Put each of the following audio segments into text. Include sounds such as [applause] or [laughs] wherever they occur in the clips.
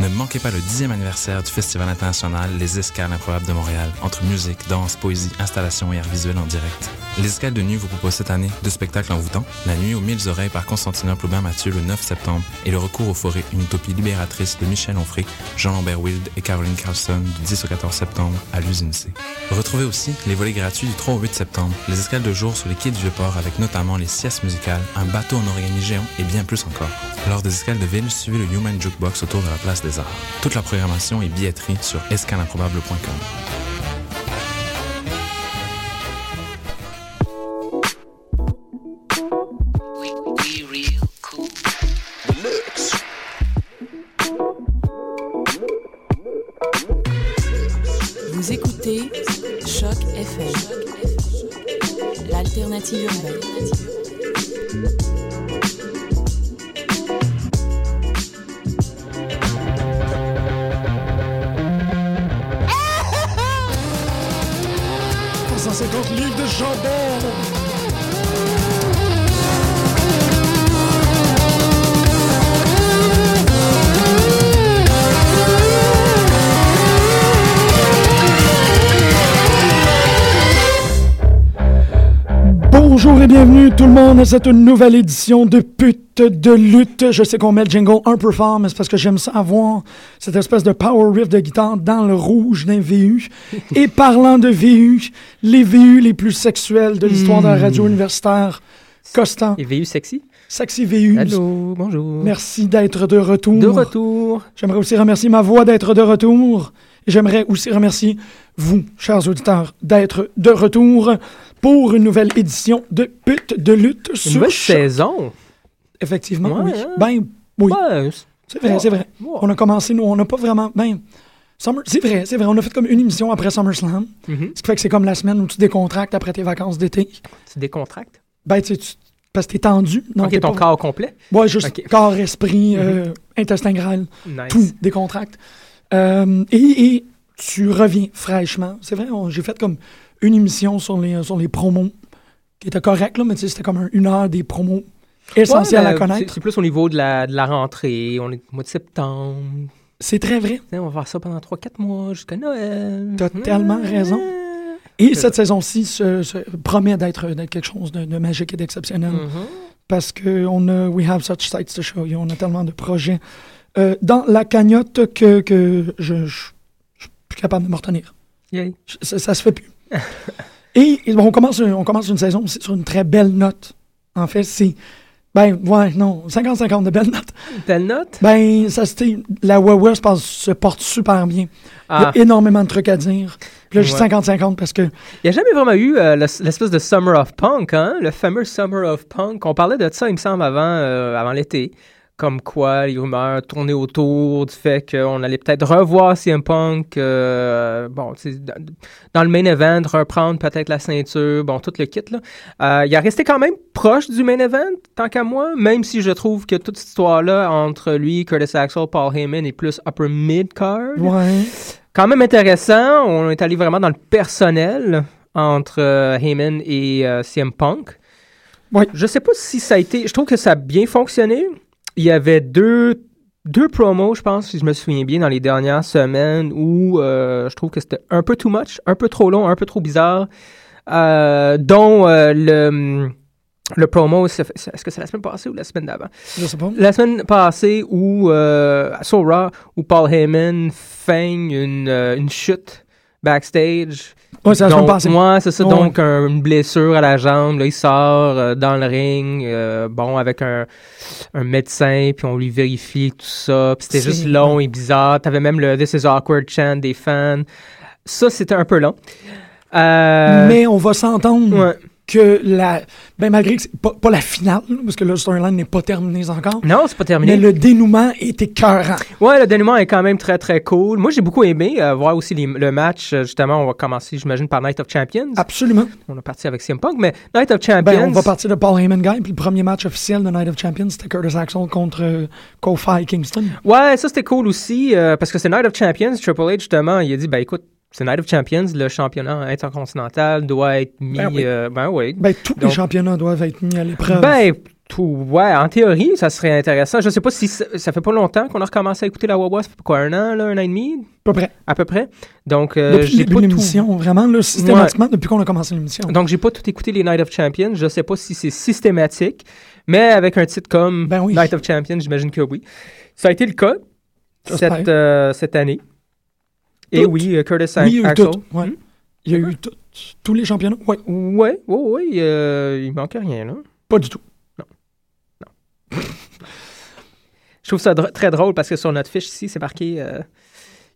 Ne manquez pas le 10e anniversaire du Festival international Les Escales improbables de Montréal, entre musique, danse, poésie, installation et art visuel en direct. Les Escales de Nuit vous propose cette année deux spectacles en temps La Nuit aux Mille Oreilles par Constantine Ploubin Mathieu le 9 septembre et Le Recours aux forêts, une utopie libératrice de Michel Onfray, Jean-Lambert Wild et Caroline Carlson du 10 au 14 septembre à l'usine C. Retrouvez aussi les volets gratuits du 3 au 8 septembre, les escales de jour sur les quais du Vieux-Port avec notamment les siestes musicales, un bateau en origami géant et bien plus encore. Lors des escales de ville, suivez le Human Jukebox autour de la place toute la programmation et billetterie sur escalaimprobable.com. Urbaine. 50 livres de chambon Bonjour et bienvenue tout le monde à cette nouvelle édition de Pute de lutte. Je sais qu'on met le jingle un peu fort, mais c'est parce que j'aime ça avoir cette espèce de power riff de guitare dans le rouge d'un VU. et parlant de VU, les VU les plus sexuels de l'histoire de la radio hmm. universitaire, Constant. Et VU sexy? Sexy VU. Allô, bonjour. Merci d'être de retour. De retour. J'aimerais aussi remercier ma voix d'être de retour. Et j'aimerais aussi remercier vous, chers auditeurs, d'être de retour pour une nouvelle édition de Pute de lutte une nouvelle saison. Effectivement, oui. Hein? Ben, oui. c'est vrai, c'est vrai. On a commencé, nous, on n'a pas vraiment. Ben, Summer... c'est vrai, c'est vrai. On a fait comme une émission après SummerSlam. Mm-hmm. Ce qui fait que c'est comme la semaine où tu décontractes après tes vacances d'été. Tu décontractes? Ben, tu, parce que t'es tendu. Non, ok, ton corps complet? Ouais, juste corps, esprit, euh, mm-hmm. intestin grêle. Tout décontracte. Euh, et, tu reviens fraîchement. C'est vrai, j'ai fait comme une émission sur les, sur les promos qui était correcte, mais c'était comme une heure des promos essentiels à connaître. C'est plus au niveau de la, de la rentrée. On est au mois de septembre. C'est très vrai. On va faire ça pendant 3-4 mois jusqu'à Noël. T'as tellement raison. Et cette saison-ci se, promet d'être quelque chose de, magique et d'exceptionnel. Mm-hmm. Parce que on a We have such sights to show you. On a tellement de projets euh, dans la cagnotte que, que je ne suis plus capable de me retenir. Ça, ça se fait plus. Et, on, commence, on commence une saison sur une très belle note. En fait, c'est. Ben, ouais, non, 50-50 de belles notes. Belle note? Ben, ça, c'était. La Wawa se, se porte super bien. Il y a ah. énormément de trucs à dire. Puis là, j'ai 50-50 parce que. Il n'y a jamais vraiment eu euh, l'espèce de Summer of Punk, hein? Le fameux Summer of Punk. On parlait de ça, il me semble, avant, euh, avant l'été comme quoi les rumeurs tournaient autour du fait qu'on allait peut-être revoir CM Punk, euh, bon, dans le main event, reprendre peut-être la ceinture, bon, tout le kit. Là. Euh, il a resté quand même proche du main event, tant qu'à moi, même si je trouve que toute cette histoire-là entre lui, Curtis Axel, Paul Heyman est plus upper mid-card. Ouais. Quand même intéressant, on est allé vraiment dans le personnel entre euh, Heyman et CM Punk. Ouais. Je sais pas si ça a été. Je trouve que ça a bien fonctionné il y avait deux, deux promos, je pense, si je me souviens bien, dans les dernières semaines où euh, je trouve que c'était un peu too much, un peu trop long, un peu trop bizarre, euh, dont euh, le, le promo, est-ce que c'est la semaine passée ou la semaine d'avant? Je sais pas. La semaine passée où, Raw, où Paul Heyman feigne une, une chute backstage. Ouais, c'est la semaine passée. ouais, c'est ça. Donc, un- une blessure à la jambe. Là, il sort euh, dans le ring, euh, bon, avec un, un médecin, puis on lui vérifie tout ça. Puis c'était juste long et bizarre. T'avais même le This is awkward chant des fans. Ça, c'était un peu long. Euh, Mais on va s'entendre ouais. Que la. Ben, malgré que c'est pas, pas la finale, parce que le storyline n'est pas terminé encore. Non, c'est pas terminé. Mais le dénouement est écœurant. Ouais, le dénouement est quand même très très cool. Moi, j'ai beaucoup aimé euh, voir aussi les- le match. euh, Justement, on va commencer, j'imagine, par Night of Champions. Absolument. On a parti avec CM Punk, mais Night of Champions. Ben, on va partir de Paul Heyman Guy, puis le premier match officiel de Night of Champions, c'était Curtis Axel contre euh, Kofi Kingston. Ouais, ça c'était cool aussi euh, parce que c'est Night of Champions. Triple H justement, il a dit, ben écoute, c'est Night of Champions, le championnat intercontinental doit être mis. Ben oui. euh, ben oui. Ben, tous Donc- les championnats doivent être mis à l'épreuve. Ben, tout, ouais, en théorie, ça serait intéressant. Je sais pas si ça, ça fait pas longtemps qu'on a recommencé à écouter la Wawa, ça fait quoi, un an, là, un an et demi, à peu près. à peu près. Donc, euh, j'ai pas tout. vraiment, là, systématiquement, depuis qu'on a commencé l'émission. Donc, j'ai pas tout écouté les Night of Champions. Je sais pas si c'est systématique, mais avec un titre comme Ben oui. Night of Champions, j'imagine que oui. Ça a été le cas cette, euh, cette année. Et Toutes. oui, euh, Curtis Oui, il y a eu Axel. tout. Ouais. Il y a eu tout- tous les championnats. Oui, Ouais, ouais, ouais, euh, il manque rien, là. pas du tout. [laughs] Je trouve ça dr- très drôle parce que sur notre fiche ici, c'est marqué euh,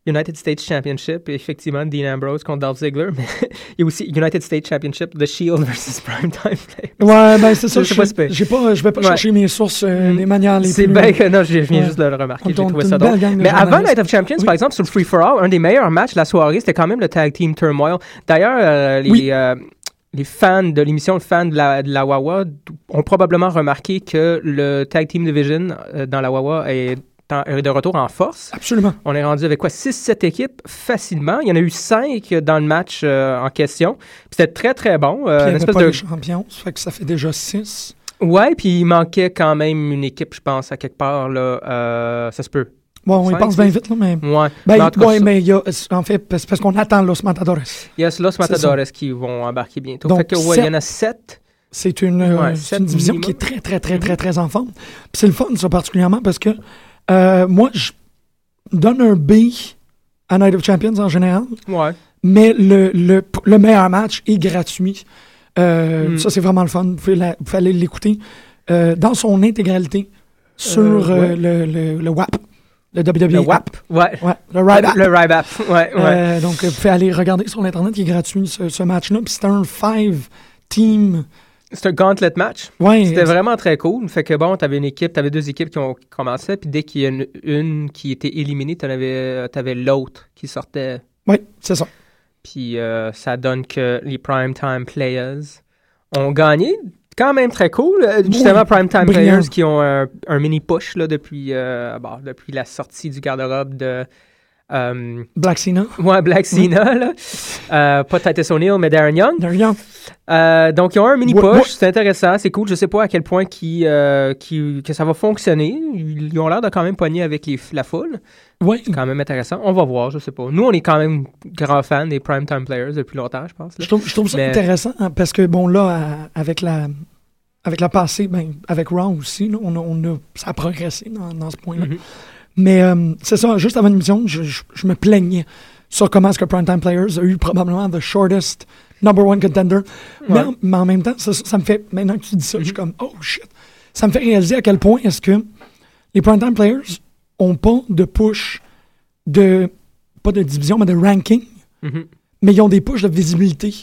United States Championship, et effectivement, Dean Ambrose contre Dolph Ziggler, mais [laughs] il y a aussi United States Championship, The Shield versus [laughs] Primetime. Ouais, ben c'est ça. Je Je pas j'ai pas, je vais pas Ouais. chercher mes sources euh, Mm. des manières les C'est plus... bien que non, je viens Ouais. juste de le remarquer, j'ai trouvé ça drôle. Mais avant. Night of Champions, Oui. par exemple, sur le Free for All, un des meilleurs matchs de la soirée, c'était quand même le Tag Team Turmoil. D'ailleurs, euh, les, Oui. euh, les fans de l'émission, les fans de la, de la Wawa, ont probablement remarqué que le Tag Team Division euh, dans la Wawa est, en- est de retour en force. Absolument. On est rendu avec quoi 6-7 équipes facilement. Il y en a eu 5 dans le match euh, en question. Puis C'était très très bon. Euh, une espèce pas de... les champions, ça fait que ça fait déjà six. Ouais, puis il manquait quand même une équipe, je pense, à quelque part. Là. Euh, ça se peut. Bon, on y pense bien vite, là, mais... Ouais. Ben, Mais en cas, y a, en fait, c'est parce qu'on attend Los Matadores. Il y a Los. Matadores qui vont embarquer bientôt. Donc, fait que, ouais, il y en a 7. C'est une, euh, Ouais, sept une division minimum. qui est très, très, très, très, très en forme. Puis c'est le fun, ça, particulièrement, parce que euh, moi, je donne un B à Night of Champions en général, Ouais. mais le, le, le meilleur match est gratuit. Euh, Mm. Ça, c'est vraiment le fun. Vous pouvez, la- vous pouvez aller l'écouter euh, dans son intégralité sur ouais. le, le, le WAP, le WWE Le WAP. Ouais. Ouais, le App. Le Ryback. Ouais, ouais. Euh, donc, vous pouvez aller regarder sur l'Internet, qui est gratuit, ce, ce match-là. Puis c'est un five-team. C'est un gauntlet match. Ouais, C'était vraiment très cool. Fait que bon, t'avais une équipe, t'avais deux équipes qui ont commençaient, puis dès qu'il y a une, qui était éliminée, t'en avais, t'avais l'autre qui sortait. Oui, c'est ça. Puis euh, ça donne que les primetime players ont gagné. Quand même très cool. Euh, Justement, Oui, primetime players qui ont un, un mini push là, depuis, euh, bon, depuis la sortie du garde-robe de. Euh, Black Cena. ouais, Black Cena, là. Euh, pas Titus O'Neill, mais Darren Young. There you go. Euh, donc, ils ont un mini push, c'est intéressant, c'est cool. Je sais pas à quel point qui, euh, qui- que ça va fonctionner. Ils ont l'air de quand même pogner avec les, la foule. Oui, C'est quand même intéressant. On va voir, je sais pas. Nous, on est quand même grands fans des primetime players depuis longtemps, je pense. là. je trouve, je trouve ça Mais- intéressant hein, parce que, bon, là, avec la, avec la passée, ben, avec Raw aussi, là, on a, on a- ça a progressé dans, dans ce point-là. Mhm. Mais euh, c'est ça, juste avant l'émission, je, je, je me plaignais sur comment est-ce que Primetime Players a eu probablement the shortest number one contender. Mais, en, mais en même temps, ça, ça me fait, maintenant que tu dis ça, je suis Mhm. comme, oh shit. Ça me fait réaliser à quel point est-ce que les Primetime Players ont pas de push de, pas de division, mais de ranking, Mhm. mais ils ont des pushs de visibilité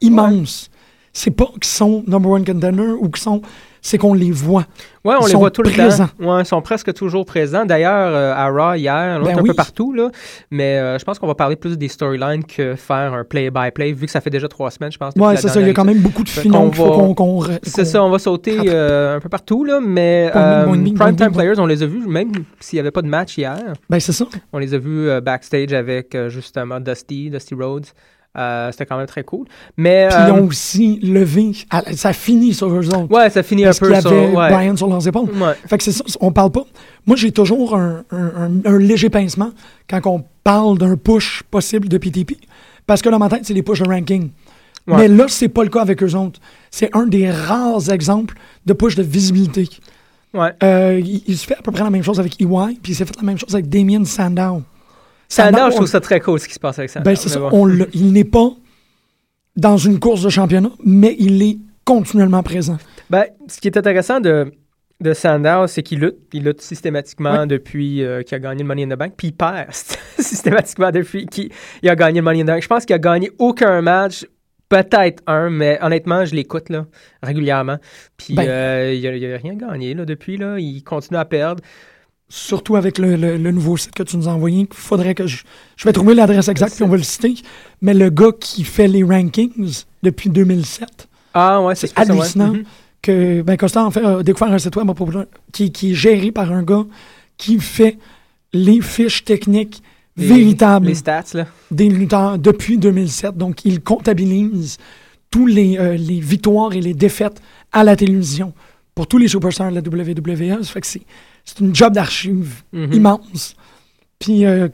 immenses. C'est pas qu'ils sont number one contender ou qu'ils sont, c'est qu'on les voit. Ouais, on Ils les voit tout le présents. temps. Ouais, ils sont presque toujours présents. D'ailleurs, euh, à Raw hier, Ben un oui. peu partout, là. Mais euh, je pense qu'on va parler plus des storylines que faire un play-by-play, vu que ça fait déjà trois semaines, je pense. la c'est ça, il y a quand même beaucoup de finons qu'on qu'on re- C'est ça, on va sauter euh, un peu partout, là, mais Boing, euh, boing. Players, on les a vus, même s'il n'y avait pas de match hier, Ben, c'est ça. on les a vus backstage avec justement Dusty, Dusty Rhodes. Euh, C'était quand même très cool. Mais, Puis euh, ils ont aussi levé. Ça finit sur eux autres. ouais, ça finit un peu sur... avait Ouais. Brian sur leurs épaules. Ouais. Fait que c'est ça, on parle pas. Moi, j'ai toujours un, un- un- un léger pincement quand on parle d'un push possible de PTP. Parce que dans ma tête, c'est des push de ranking. Ouais. Mais là, c'est pas le cas avec eux autres. C'est un des rares exemples de push de visibilité. Ouais. Euh, il, il se fait à peu près la même chose avec EY, puis il s'est fait la même chose avec Damien Sandow. Sandow, on- je trouve ça très cool ce qui se passe avec Sandow. Ben, c'est ça. bon. On l'a- il n'est pas dans une course de championnat, mais il est continuellement présent. Ben, ce qui est intéressant de, de Sandow, c'est qu'il lutte. Il lutte systématiquement depuis euh, qu'il a gagné le Money in the Bank, puis il perd [laughs] systématiquement depuis qu'il il a gagné le Money in the Bank. Je pense qu'il a gagné aucun match, peut-être un, mais honnêtement, je l'écoute là, régulièrement. Puis Ben. euh, il n'a rien gagné là, depuis. Là. Il continue à perdre. Surtout avec le, le- le nouveau site que tu nous as envoyé. Il faudrait que je. Je vais trouver l'adresse exacte, puis on va le citer. Mais le gars qui fait les rankings depuis 2007, Ah ouais, c'est c'est ça, ouais. hallucinant. Mhm. que ben, Costa en fait a découvert un site web qui, qui est géré par un gars qui fait les fiches techniques Les- véritables Les stats, là. des lutteurs depuis 2007. Donc, il comptabilise tous les, euh, les victoires et les défaites à la télévision pour tous les superstars de la WWE. Ça fait que c'est, c'est une job d'archive Mhm. immense. Puis, euh,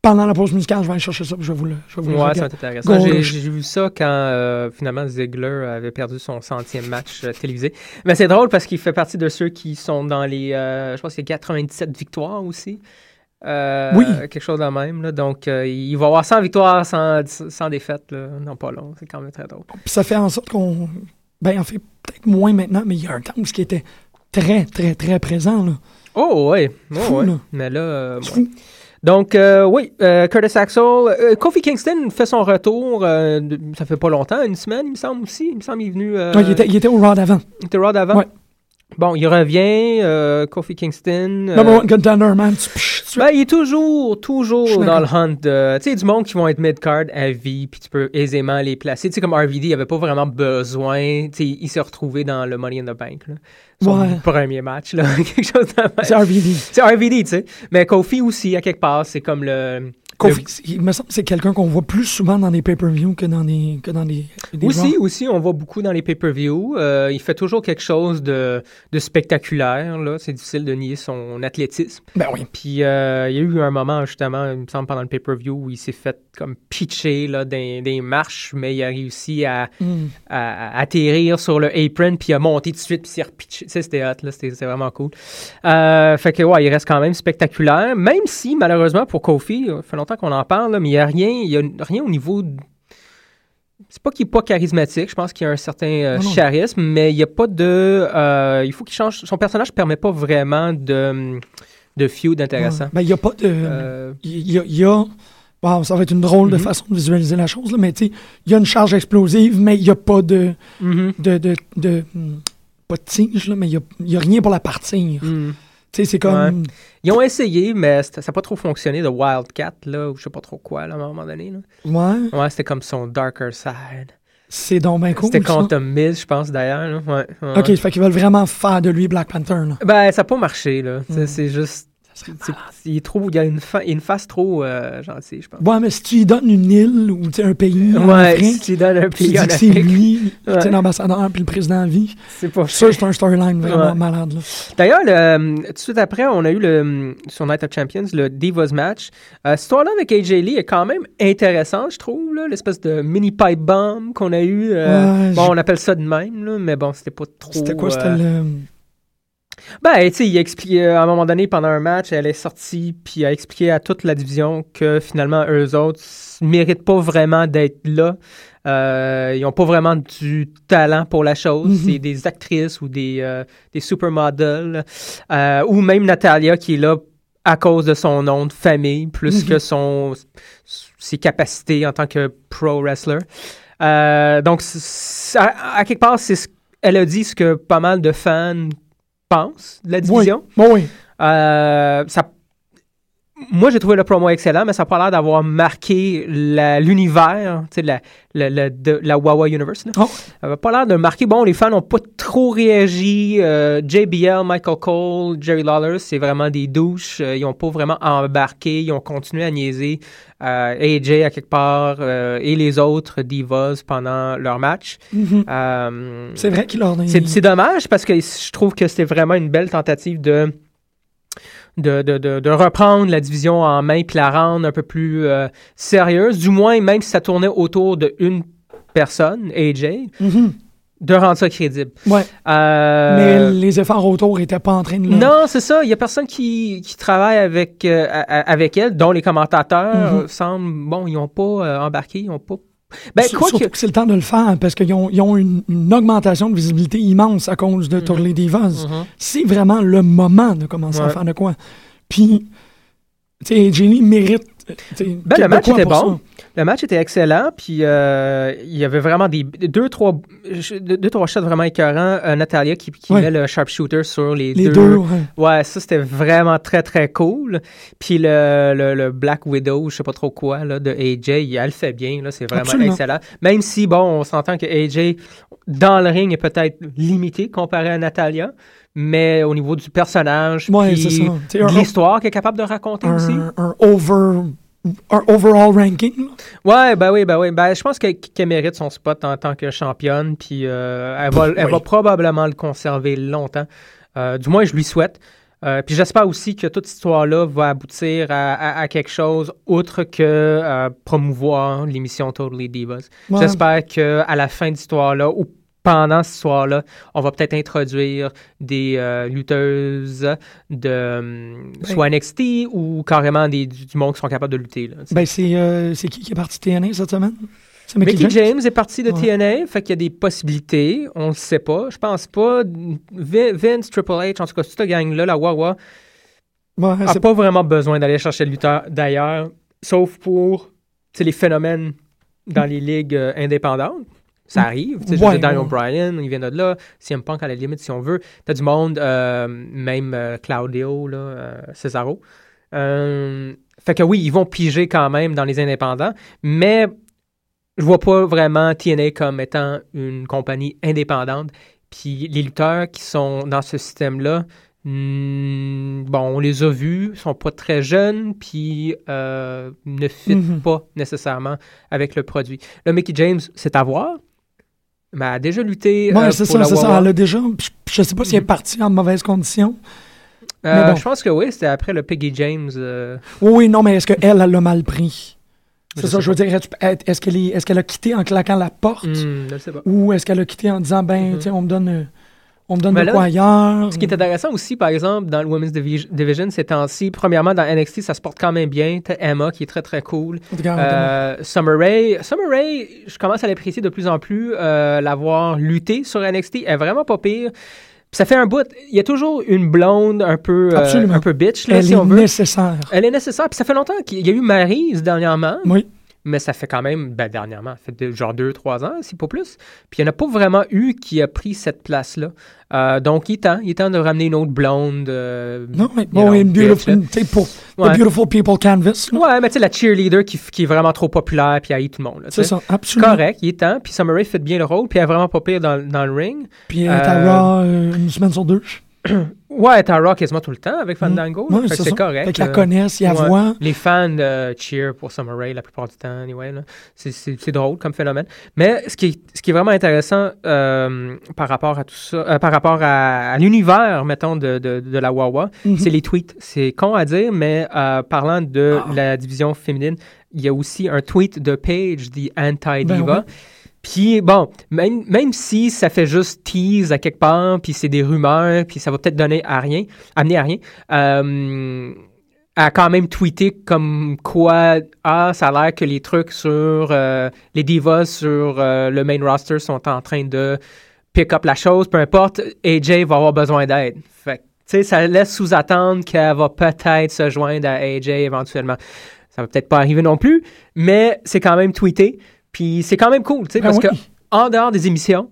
pendant la pause musicale, je vais aller chercher ça, puis je vais vous le, je vais vous Ouais, intéressant. J'ai, vu ça quand euh, finalement Ziggler avait perdu son centième match euh, télévisé. Mais c'est drôle parce qu'il fait partie de ceux qui sont dans les, euh, je pense qu'il y a 97 victoires aussi. Oui. Quelque chose de même. Là. Donc, il va avoir 100 victoires sans, sans défaite. Là. Non, pas long. C'est quand même très drôle. Puis ça fait en sorte qu'on. Ben, en fait, peut-être moins maintenant, mais il y a un temps où ce qui était très, très, très présent. Là. Oh, ouais. Oh, Fou, ouais. là. Mais là, euh, ouais. Donc, euh, oui, euh, Curtis Axel. Kofi Kingston fait son retour. de- ça fait pas longtemps, une semaine, il me semble aussi. Il me semble qu'il est venu. Ouais, il, était, il était au Raw d'avant. Il était Raw d'avant? Ouais. Bon, il revient, Kofi Kingston. Number one contender, man. Ben, il est toujours, toujours dans le hunt. Tu sais, du monde qui vont être mid-card à vie, puis tu peux aisément les placer. Tu sais, comme RVD, il avait pas vraiment besoin. Tu sais, il s'est retrouvé dans le Money in the Bank, là. Son Ouais. premier match, là. [laughs] Quelque chose. C'est RVD. C'est RVD, tu sais. Mais Kofi aussi, à quelque part, c'est comme le. Kofi, le- il me semble que c'est quelqu'un qu'on voit plus souvent dans des pay-per-view que dans des, que dans des Aussi, aussi, on voit beaucoup dans les pay-per-view. Euh, il fait toujours quelque chose de, de spectaculaire. Là. C'est difficile de nier son athlétisme. Ben oui. Puis euh, il y a eu un moment, justement, il me semble, pendant le pay-per-view, où il s'est fait comme pitcher là, des, des marches, mais il a réussi à, Mm. à- à atterrir sur le apron, puis il a monté tout de suite, puis s'est repitché. C'était hot, là, c'était vraiment cool. Euh, fait que, ouais, il reste quand même spectaculaire, même si, malheureusement, pour Kofi, ça fait longtemps qu'on en parle, là, mais il n'y a rien, il y a rien au niveau... de- C'est pas qu'il n'est pas charismatique, je pense qu'il y a un certain euh, Non, non. charisme, mais il n'y a pas de... euh, il faut qu'il change... Son personnage ne permet pas vraiment de, de feud intéressant. Ouais. Ben, il n'y a pas de. Euh, Il y a. il y a- Wow, ça va être une drôle de Mhm. façon de visualiser la chose, là, mais tu sais, il y a une charge explosive, mais il n'y a pas de. mhm, de, de, de- hmm, pas de tige, là, mais il n'y a, rien pour la partir. Tu sais, c'est comme. Ils ont essayé, mais ça n'a pas trop fonctionné, de Wildcat, là, ou je sais pas trop quoi, là, à un moment donné. Là. Ouais, Ouais, c'était comme son darker side. c'est donc bien cool. c'était contre Miz, je pense, d'ailleurs. Ouais, ouais. Ok, fait qu'ils veulent vraiment faire de lui Black Panther, là. Ben, ça n'a pas marché, là. Tu sais, Mm. C'est juste... c'est- Il, est trop, il y a une, fa- face trop euh, gentille, je pense. Ouais, mais si tu lui donnes une île ou tu un pays en Ouais, Afrique, si tu donnes un tu pays en dis que c'est lui, tu [laughs] Ouais. l'ambassadeur puis le président à vie, c'est pas ça, c'est un storyline vraiment Ouais. malade, là. D'ailleurs, le- tout de suite après, on a eu le, sur Night of Champions le Divas match. Euh, cette histoire-là avec AJ Lee est quand même intéressante, je trouve. là, L'espèce de mini pipe bomb qu'on a eu. euh, Ouais, bon, on appelle ça de même, là, mais bon, c'était pas trop. C'était quoi, c'était euh, le... Ben, tu sais, il a expliqué à un moment donné pendant un match, elle est sortie, puis a expliqué à toute la division que finalement, eux autres ne méritent pas vraiment d'être là. Euh, ils n'ont pas vraiment du talent pour la chose. Mhm. C'est des actrices ou des, euh, des supermodels. Euh, ou même Natalia qui est là à cause de son nom de famille, plus Mhm. que son, ses capacités en tant que pro wrestler. Euh, donc, à, à quelque part, c'est ce, elle a dit ce que pas mal de fans pensent de la division. Bon, oui. Euh, ça, moi, j'ai trouvé le promo excellent, mais ça n'a pas l'air d'avoir marqué l'univers, tu sais, la, la, la, de, la Wawa Universe. là. Oh. Ça n'a pas l'air de marquer. Bon, les fans n'ont pas trop réagi. Euh, JBL, Michael Cole, Jerry Lawler, c'est vraiment des douches. Euh, ils n'ont pas vraiment embarqué. Ils ont continué à niaiser euh, AJ à quelque part euh, et les autres divas pendant leur match. Mhm. Euh, C'est vrai qu'il leur c'est c'est dommage parce que je trouve que c'était vraiment une belle tentative de, de, de, de- de reprendre la division en main puis la rendre un peu plus euh, sérieuse. Du moins, même si ça tournait autour d'une personne, AJ, Mhm. de rendre ça crédible. Ouais. Euh, Mais les efforts autour étaient pas en train de. le- non, c'est ça. Il y a personne qui, qui travaille avec, euh, avec elle, dont les commentateurs Mhm. semblent, bon, ils n'ont pas euh, embarqué, ils n'ont pas. Ben, quoi que. c'est le temps de le faire parce qu'ils ont, ils ont une, une augmentation de visibilité immense à cause de Tour les Divas. Mhm. C'est vraiment le moment de commencer à faire de quoi. Puis, tu sais, Jenny mérite. Ben, le match était bon. Le match était excellent, puis euh, il y avait vraiment des deux trois deux, trois shots vraiment écœurants. Euh, Natalia qui, qui Ouais. met le sharpshooter sur les. Les deux, ouais. Ouais, ça c'était vraiment très très cool. Puis le, le, le Black Widow, je sais pas trop quoi là de AJ, elle le fait bien là, c'est vraiment Absolument. excellent. Même si bon, on s'entend que AJ dans le ring est peut-être limité comparé à Natalia, mais au niveau du personnage, Ouais, puis l'histoire qu'elle est capable de raconter aussi. un, over, un overall ranking. Ouais, ben oui, ben oui. Ben, je pense qu'elle mérite son spot en tant que championne, puis euh, elle, va, elle Oui. va probablement le conserver longtemps. Euh, du moins, je lui souhaite. Euh, puis j'espère aussi que toute cette histoire-là va aboutir à, à- à quelque chose autre que promouvoir l'émission Totally Divas. Ouais. J'espère qu'à la fin de cette histoire-là, ou pendant cette histoire-là, on va peut-être introduire des euh, lutteuses de Ben- soit NXT ou carrément des, du, monde qui sont capables de lutter. Là. Ben, c'est euh, c'est qui qui est parti TNA cette semaine? C'est Mickey James? est parti de Ouais. TNA, fait qu'il y a des possibilités. On le sait pas. Je pense pas. Vi- Vince, Triple H, en tout cas, toute cette gang-là, la Wawa, Ouais, c'est pas vraiment besoin d'aller chercher le lutteur d'ailleurs, sauf pour les phénomènes dans les ligues euh, indépendantes. Ça arrive. Tu sais, Ouais, Daniel ouais. Bryan, il vient de là. CM Punk, à la limite, si on veut. T'as du monde, euh, même euh, Claudio, là, euh, Cesaro. Fait que oui, ils vont piger quand même dans les indépendants, mais je vois pas vraiment TNA comme étant une compagnie indépendante. Puis les lutteurs qui sont dans ce système-là, hmm, bon, on les a vus, sont pas très jeunes, puis ne fit Mhm. pas nécessairement avec le produit. Là, Mickey James, c'est à voir. Mais elle a déjà lutté. Ouais, euh, c'est pour ça, la c'est ça. Elle a déjà. Je, je sais pas si elle est Mhm. partie en mauvaise condition. Euh, mais bon. Je pense que oui, c'était après le Peggy James. euh, Oui, oui, non, mais est-ce qu'elle, elle l'a mal pris? C'est ça, je veux pas. dire, est- est-ce qu'elle est, est-ce qu'elle a quitté en claquant la porte? hmm, je ne sais pas. Ou est-ce qu'elle a quitté en disant, ben, Mhm. tu sais, on me donne, euh, on me donne Mais de là, quoi ailleurs? Ce qui est intéressant aussi, par exemple, dans le Women's Divi- Division ces temps-ci, premièrement, dans NXT, ça se porte quand même bien. T'as Emma qui est très, très cool. Euh, Summer Rae, Summer Rae, je commence à l'apprécier de plus en plus, euh, l'avoir lutté sur NXT, elle est vraiment pas pire. Puis ça fait un bout. Il y a toujours une blonde un peu, euh, un peu bitch, là, elle si est on veut. nécessaire. Elle est nécessaire. Puis ça fait longtemps qu'il y a eu Maryse dernièrement. Oui. Mais ça fait quand même, ben, dernièrement, ça fait de- genre deux, trois ans, si pas plus. Puis il n'y en a pas vraiment eu qui a pris cette place-là. Euh, donc il est temps, il est temps de ramener une autre blonde. euh, Non, mais bon, une beautiful, tu sais, pour Ouais. The Beautiful People Canvas. là. Ouais, mais tu sais, la cheerleader qui, qui est vraiment trop populaire puis haït tout le monde. C'est ça, absolument. Correct, il est temps. Puis Summer Rae fait bien le rôle, puis elle est vraiment pas pire dans, dans le ring. Puis elle est Euh, à Raw euh, une semaine sur deux. [clears throat] Ouais, Raw quasiment tout le temps avec Fandango. Mm. Ouais, Fait que c'est correct. Fait qu'ils la connaissent, ils la Ouais. voient. Les fans euh, cheer pour Summer Rae la plupart du temps, anyway. C'est, drôle comme phénomène. Mais ce qui est, ce qui est vraiment intéressant euh, par rapport à tout ça, euh, par rapport à, à l'univers, mettons, de, de, de la Wawa, Mhm. c'est les tweets. C'est con à dire, mais parlant de Ah. la division féminine, il y a aussi un tweet de Paige, The Anti-Diva. Ben. Puis bon, même, même si ça fait juste tease à quelque part, puis c'est des rumeurs, puis ça va peut-être donner à rien, amener à rien, euh, a quand même tweeté comme quoi, ah, ça a l'air que les trucs sur euh, les divas sur euh, le main roster sont en train de pick up la chose, peu importe, AJ va avoir besoin d'aide. Fait tu sais, ça laisse sous-attendre qu'elle va peut-être se joindre à AJ éventuellement. Ça va peut-être pas arriver non plus, mais c'est quand même tweeté. Puis c'est quand même cool, tu sais, Ben parce oui. que en dehors des émissions,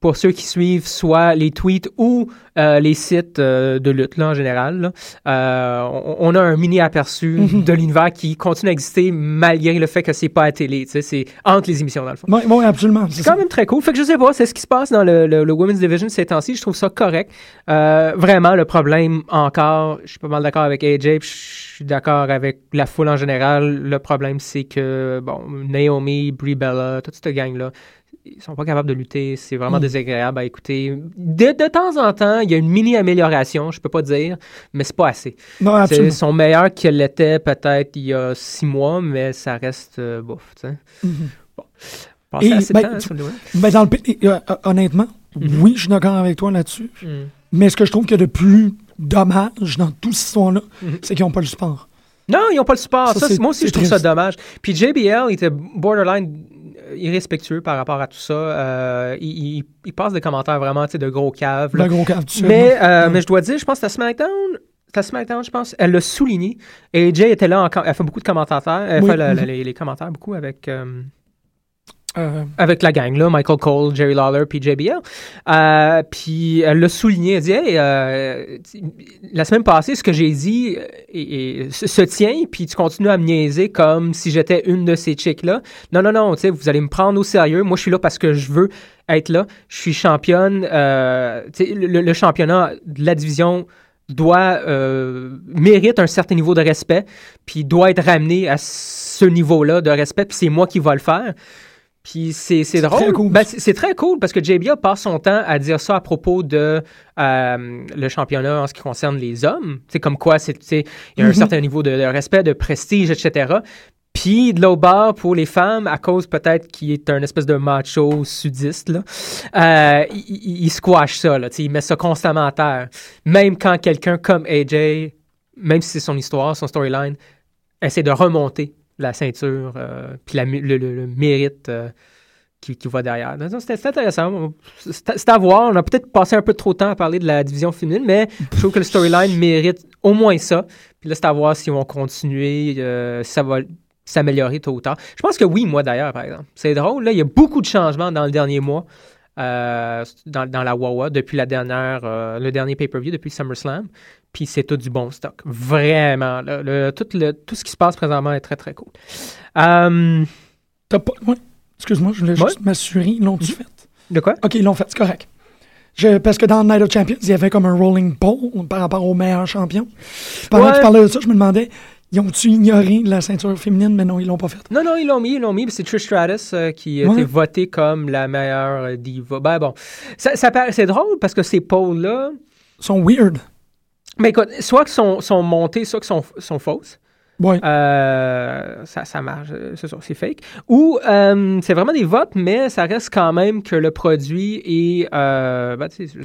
pour ceux qui suivent soit les tweets ou euh, les sites euh, de lutte là, en général, là, euh, on, on a un mini aperçu [laughs] Mhm. de l'univers qui continue à exister malgré le fait que c'est pas à télé. C'est entre les émissions dans le fond. Oui, oui, absolument. C'est ça. quand même très cool. Fait que je sais pas, c'est ce qui se passe dans le, le, le Women's Division ces temps-ci. Je trouve ça correct. Vraiment, le problème encore, je suis pas mal d'accord avec AJ, je suis d'accord avec la foule en général. Le problème, c'est que, bon, Naomi, Brie Bella, toute cette gang-là, ils sont pas capables de lutter. C'est vraiment Mm. désagréable à écouter. De, de temps en temps, il y a une mini-amélioration, je peux pas dire, mais c'est pas assez. Non, absolument. Ils sont meilleurs qu'elle l'était peut-être il y a six mois, mais ça reste euh, sais. Mhm. Passé Et, assez ben, de temps, tu-. Ben, dans le euh, honnêtement, Mhm. oui, je suis d'accord avec toi là-dessus. Mais ce que je trouve qu'il y a de plus dommage dans toute cette histoire-là, Mhm. c'est qu'ils n'ont pas le support. Non, ils n'ont pas le. Ça, Ça, c'est- moi aussi, je trouve ça dommage. Puis JBL était borderline irrespectueux par rapport à tout ça. Euh, il, il- il passe des commentaires vraiment tu sais, de gros caves. là. Le gros cave du Mais, euh, je dois dire, je pense que SmackDown. C'était SmackDown, je pense. Elle l'a souligné. Et Jay était là. En, elle fait beaucoup de commentaires. Elle Oui. fait la- la- les, les commentaires beaucoup avec. euh, Euh, avec la gang, là, Michael Cole, Jerry Lawler, puis JBL. Euh, puis elle l'a souligné, elle dit Hey, euh, la semaine passée, ce que j'ai dit et, se, tient, puis tu continues à me niaiser comme si j'étais une de ces chicks-là. Non, non, non, vous allez me prendre au sérieux. Moi, je suis là parce que je veux être là. Je suis championne. le, le championnat de la division doit mérite un certain niveau de respect, puis doit être ramené à ce niveau-là de respect, puis c'est moi qui va le faire. Puis c'est c'est drôle. très cool. Ben, c'est c'est très cool parce que JBL passe son temps à dire ça à propos de euh, le championnat en ce qui concerne les hommes. C'est comme quoi c'est il y a un Mhm. certain niveau de, de respect, de prestige, etc. Puis de l'autre bord, pour les femmes, à cause peut-être qu'il est un espèce de macho sudiste, là, euh, il, il- squash ça, là, il met ça constamment à terre. Même quand quelqu'un comme AJ, même si c'est son histoire, son storyline, essaie de remonter la ceinture, euh, puis le, mérite euh, qui, qui va derrière. C'était intéressant. C'est à voir. On a peut-être passé un peu trop de temps à parler de la division féminine, mais je trouve que le storyline mérite au moins ça. Puis là, c'est à voir s'ils vont continuer, euh, si ça va s'améliorer tôt ou tard. Je pense que oui, moi d'ailleurs, par exemple. C'est drôle, là, il y a beaucoup de changements dans le dernier mois euh, dans, dans la Wawa depuis la dernière, le dernier pay-per-view, depuis SummerSlam. Puis c'est tout du bon stock. Vraiment. là. Le- tout, le, tout ce qui se passe présentement est très, très cool. Euh, t'as pas. Ouais. Excuse-moi, je voulais Ouais. juste m'assurer. Ils l'ont-tu Mhm. fait? de quoi? OK, ils l'ont fait, c'est correct. Je- parce que dans Night of Champions, il y avait comme un rolling poll par rapport aux meilleurs champions. Pendant Ouais. que tu parlais de ça, je me demandais, ils ont-tu ignoré la ceinture féminine? Mais non, ils l'ont pas fait? Non, non, ils l'ont mis, ils l'ont mis. C'est Trish Stratus euh, qui a Ouais. été votée comme la meilleure diva. Ben bon, ça, c'est drôle parce que ces polls-là, sont weird. Mais écoute, soit qu'ils sont, sont montés, soit qu'ils sont, sont fausses. Ouais. Euh, ça, ça marche, euh, c'est c'est fake. Ou euh, c'est vraiment des votes, mais ça reste quand même que le produit est. euh, ben, tu sais,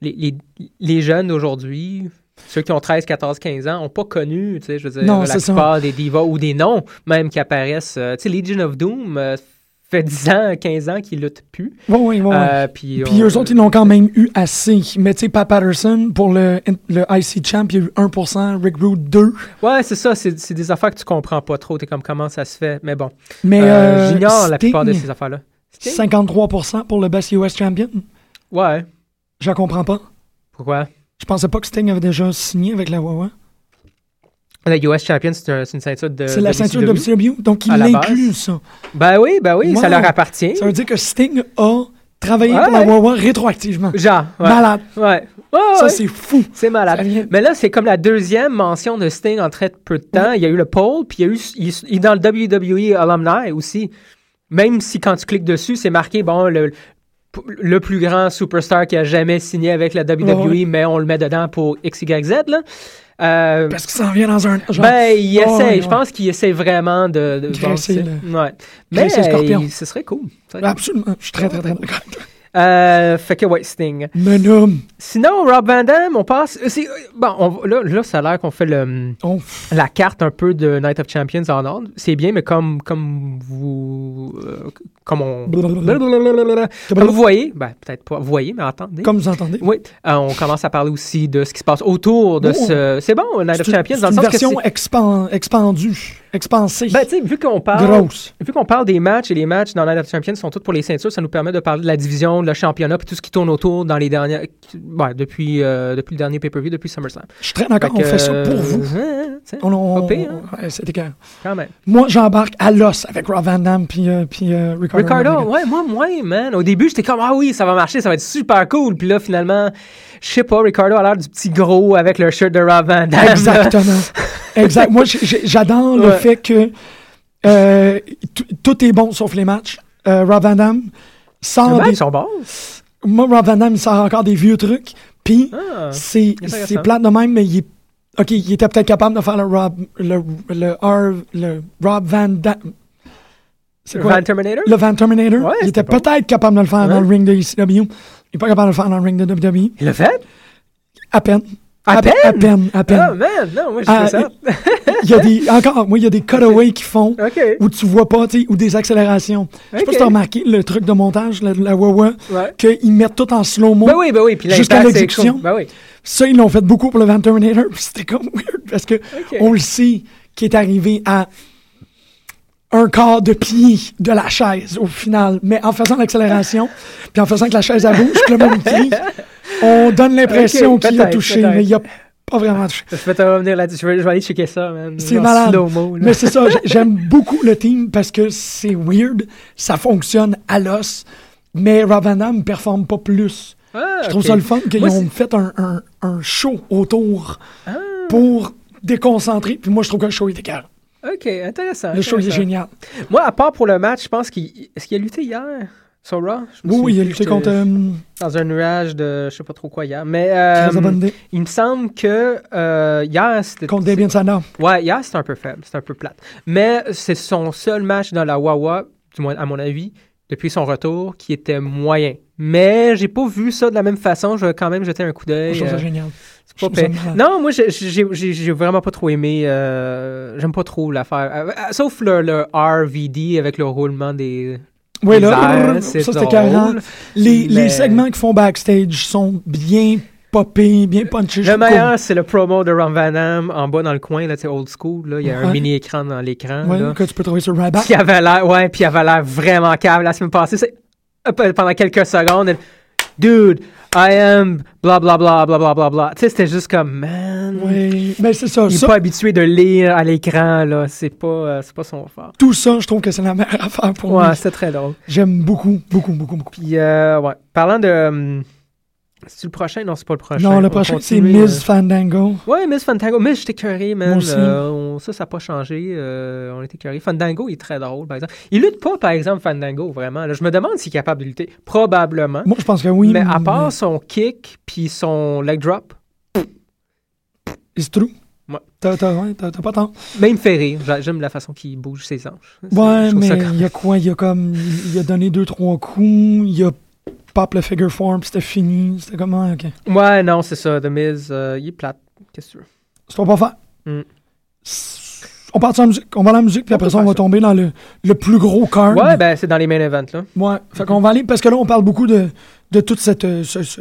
les, les, les jeunes d'aujourd'hui, ceux qui ont 13, 14, 15 ans, n'ont pas connu, tu sais, je veux dire, Non, la c'est ça. plupart des divas ou des noms même qui apparaissent. tu sais, Legion of Doom fait 10 ans, 15 ans qu'ils luttent plus. Ouais, ouais. ouais. Euh, puis Puis on- eux autres, ils l'ont quand même eu assez. Mais tu sais, Pat Patterson, pour le, le IC Champ, il y a eu 1%, Rick Rude 2. Ouais, c'est ça, c'est des affaires que tu comprends pas trop. T'es comme comment ça se fait? Mais bon, Mais Euh, euh, j'ignore la plupart de ces affaires-là. Sting? 53% pour le Best US Champion. Ouais. Je la comprends pas. Pourquoi? Je pensais pas que Sting avait déjà signé avec la Wawa. La US Champion, c'est un- c'est une ceinture de. C'est la de ceinture WCW. WCW, donc il base. ça. Ben oui, ben oui, ça leur appartient. Ça veut dire que Sting a travaillé Ouais. pour la Wawa rétroactivement. Genre, ouais. Malade. Ouais. Ça, ouais. c'est fou. C'est malade. Vient- Mais là, c'est comme la deuxième mention de Sting en très peu de temps. Il y a eu le poll, puis il y a eu. Il, dans le WWE Alumni aussi. Même si quand tu cliques dessus, c'est marqué, bon, le, le plus grand superstar qui a jamais signé avec la WWE, mais on le met dedans pour XYZ, là. Euh, Parce qu'il s'en vient dans un. Genre, Ben, il essaie. ouais, Je pense qu'il essaie vraiment de. de Graisser bon, sais, ouais. Mais Graisser le scorpion. il- ce serait cool. Ce serait cool. Absolument. Je suis très, très, très d'accord. Euh, fait que, ouais, Sting. Mais non. Sinon, Rob Van Dam, on passe. euh, c'est- bon, on- là, là, ça a l'air qu'on fait le, On- la carte un peu de Night of Champions en ordre. C'est bien, mais comme, comme vous. euh, comme on. Comme vous voyez, ben, peut-être pas vous voyez, mais attendez. Comme vous entendez. Oui, euh, on commence à parler aussi de ce qui se passe autour de Oh. ce. C'est bon, Night of Champions, dans le une sens que version c'est. expan- expandue, expansée, Ben, vu qu'on parle. grosse. Vu qu'on parle des matchs et les matchs dans of Champions sont tous pour les ceintures, ça nous permet de parler de la division, le championnat, puis tout ce qui tourne autour dans les dernières. ouais, depuis, euh, depuis le dernier pay-per-view, depuis SummerSlam. Je suis très d'accord. On Fait ça pour vous. euh, hein, On, on, hein? ouais, écœurant. quand même. Moi, j'embarque à l'os avec Rob Van Damme puis, euh, puis Ricardo. Ricardo, ouais, moi, moi, man. Au début, j'étais comme, ah oui, ça va marcher, ça va être super cool. Puis là, finalement, je sais pas, Ricardo a l'air du petit gros avec le shirt de Rob Van Damme. Exactement. [laughs] exact. Moi, j'adore le Ouais. fait que euh, tout- est bon sauf les matchs. Euh, Rob Van Damme sort Les des... matchs sont bons. Moi, Rob Van Damme, il sort encore des vieux trucs. Puis, Ah. c'est plate de même, mais il est... OK, il était peut-être capable de faire le Rob, le, le, R- le Rob Van Damme. C'est Le quoi? Van Terminator? Le Van Terminator. Ouais, il était bon. peut-être capable de le faire dans le ring de ECW. Il n'est pas capable de le faire dans le ring de WWE. Il l'a fait? À peine. À peine? À peine, à peine. Oh man, non, moi je Ah, fais ça. Il y a des, encore, moi, il y a des cutaways qui font [laughs] où tu vois pas, tu sais, ou des accélérations. Je sais pas si t'as remarqué le truc de montage, la, la Wawa, Ouais. qu'ils mettent tout en slow-mo. Ben oui, ben oui. Jusqu'à l'exécution. Ben oui. Ça, ils l'ont fait beaucoup pour le Van Terminator, [laughs] c'était comme weird, parce que on le sait qui est arrivé à un quart de pied de la chaise au final, mais en faisant l'accélération, puis en faisant que la chaise elle bouge, que le monde crie, [laughs] on donne l'impression qu'il a touché, mais il a pas vraiment touché. Je vais te revenir là-dessus. Je vais, aller checker ça, man. C'est malade. Mais c'est ça, j'ai- j'aime beaucoup le team parce que c'est weird, ça fonctionne à l'os, mais Rob Van Damme performe pas plus. Ah, Je trouve ça le fun qu'ils ont fait un, un- un show autour Ah. pour déconcentrer. Puis moi, je trouve que le show était carré. Ok, intéressant. Le show il est intéressant. génial. Moi, à part pour le match, je pense qu'il. Est-ce qu'il a lutté hier sur Raw? Oui, oui, il a lutté contre euh, Dans un nuage de je sais pas trop quoi hier. Mais. euh, il me semble que euh, hier, c'était. contre Damien Sandow. Ouais, hier, c'était un peu faible. C'était un peu plate. Mais c'est son seul match dans la Wawa, du moins à mon avis, depuis son retour, qui était moyen. Mais j'ai pas vu ça de la même façon. Je vais quand même jeter un coup d'œil. Je trouve ça euh, génial. Pas. Non, moi, j'ai- vraiment pas trop aimé. euh, J'aime pas trop l'affaire. Euh, euh, sauf le, le RVD avec le roulement des. Oui, là, ça c'est c'était drôle. carré. Les, segments qu'ils font backstage sont bien popés, bien punchés. Le meilleur, c'est le promo de Ron Van Damme en bas dans le coin, là, c'est old school. Là. Il y a un Ouais. mini-écran dans l'écran. là. que tu peux trouver sur Ryback. Qui avait l'air, ouais, puis il avait l'air vraiment cave la semaine passée. Pendant quelques secondes, elle, dude, I am bla bla bla bla bla bla bla. Tu sais, c'était juste comme, man. Oui, mais c'est ça. Il est ça pas habitué de lire à l'écran, là. C'est pas, euh, c'est pas son fort. Tout ça, je trouve que c'est la meilleure [laughs] affaire pour Ouais, moi. c'est très drôle. J'aime beaucoup, beaucoup, beaucoup, beaucoup. Puis, euh, ouais. Parlant de. C'est-tu le prochain? Non, c'est pas le prochain. Non, On le prochain, c'est Miss Fandango. euh, Ouais, Miss Fandango. Miss, j'étais curé, man. Moi aussi. Euh, on- ça, ça n'a pas changé. euh, on était curé. Fandango, il est très drôle, par exemple. Il lutte pas, par exemple, Fandango, vraiment. là. Je me demande s'il est capable de lutter. Probablement. Moi, je pense que oui. mais à part son kick puis son leg drop, C'est true? Ouais. T'as pas tort. mais il me fait rire. J'a- J'aime la façon qu'il bouge ses hanches. C'est- Ouais, mais il y a quoi? Il y a comme. Il a donné deux, trois coups. Il a pop le figure puis c'était fini. C'était comment? Ok. Ouais, non, c'est ça. The Miz, euh, il est plate. Qu'est-ce que tu veux? C'est pas. Mm. On part sur la musique. On va à la musique, puis On après ça, on va ça. tomber dans le, le plus gros card. Ouais, ben, c'est dans les main events, là. Ouais. Fait qu'on va aller. Parce que là, on parle beaucoup de, de toute cette. euh, ce, ce-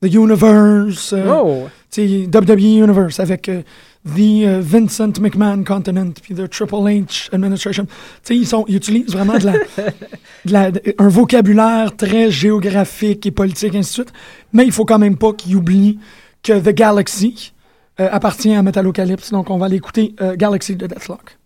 The Universe. euh, Oh! tu WWE Universe avec euh, The euh, Vincent McMahon Continent puis The Triple H Administration. Tu sais, ils, sont, ils utilisent vraiment de la, [laughs] de la- de- un vocabulaire très géographique et politique, ainsi de suite. Mais il faut quand même pas qu'ils oublient que The Galaxy euh, appartient à Metalocalypse. Donc, on va aller écouter euh, Galaxy de Deathlock.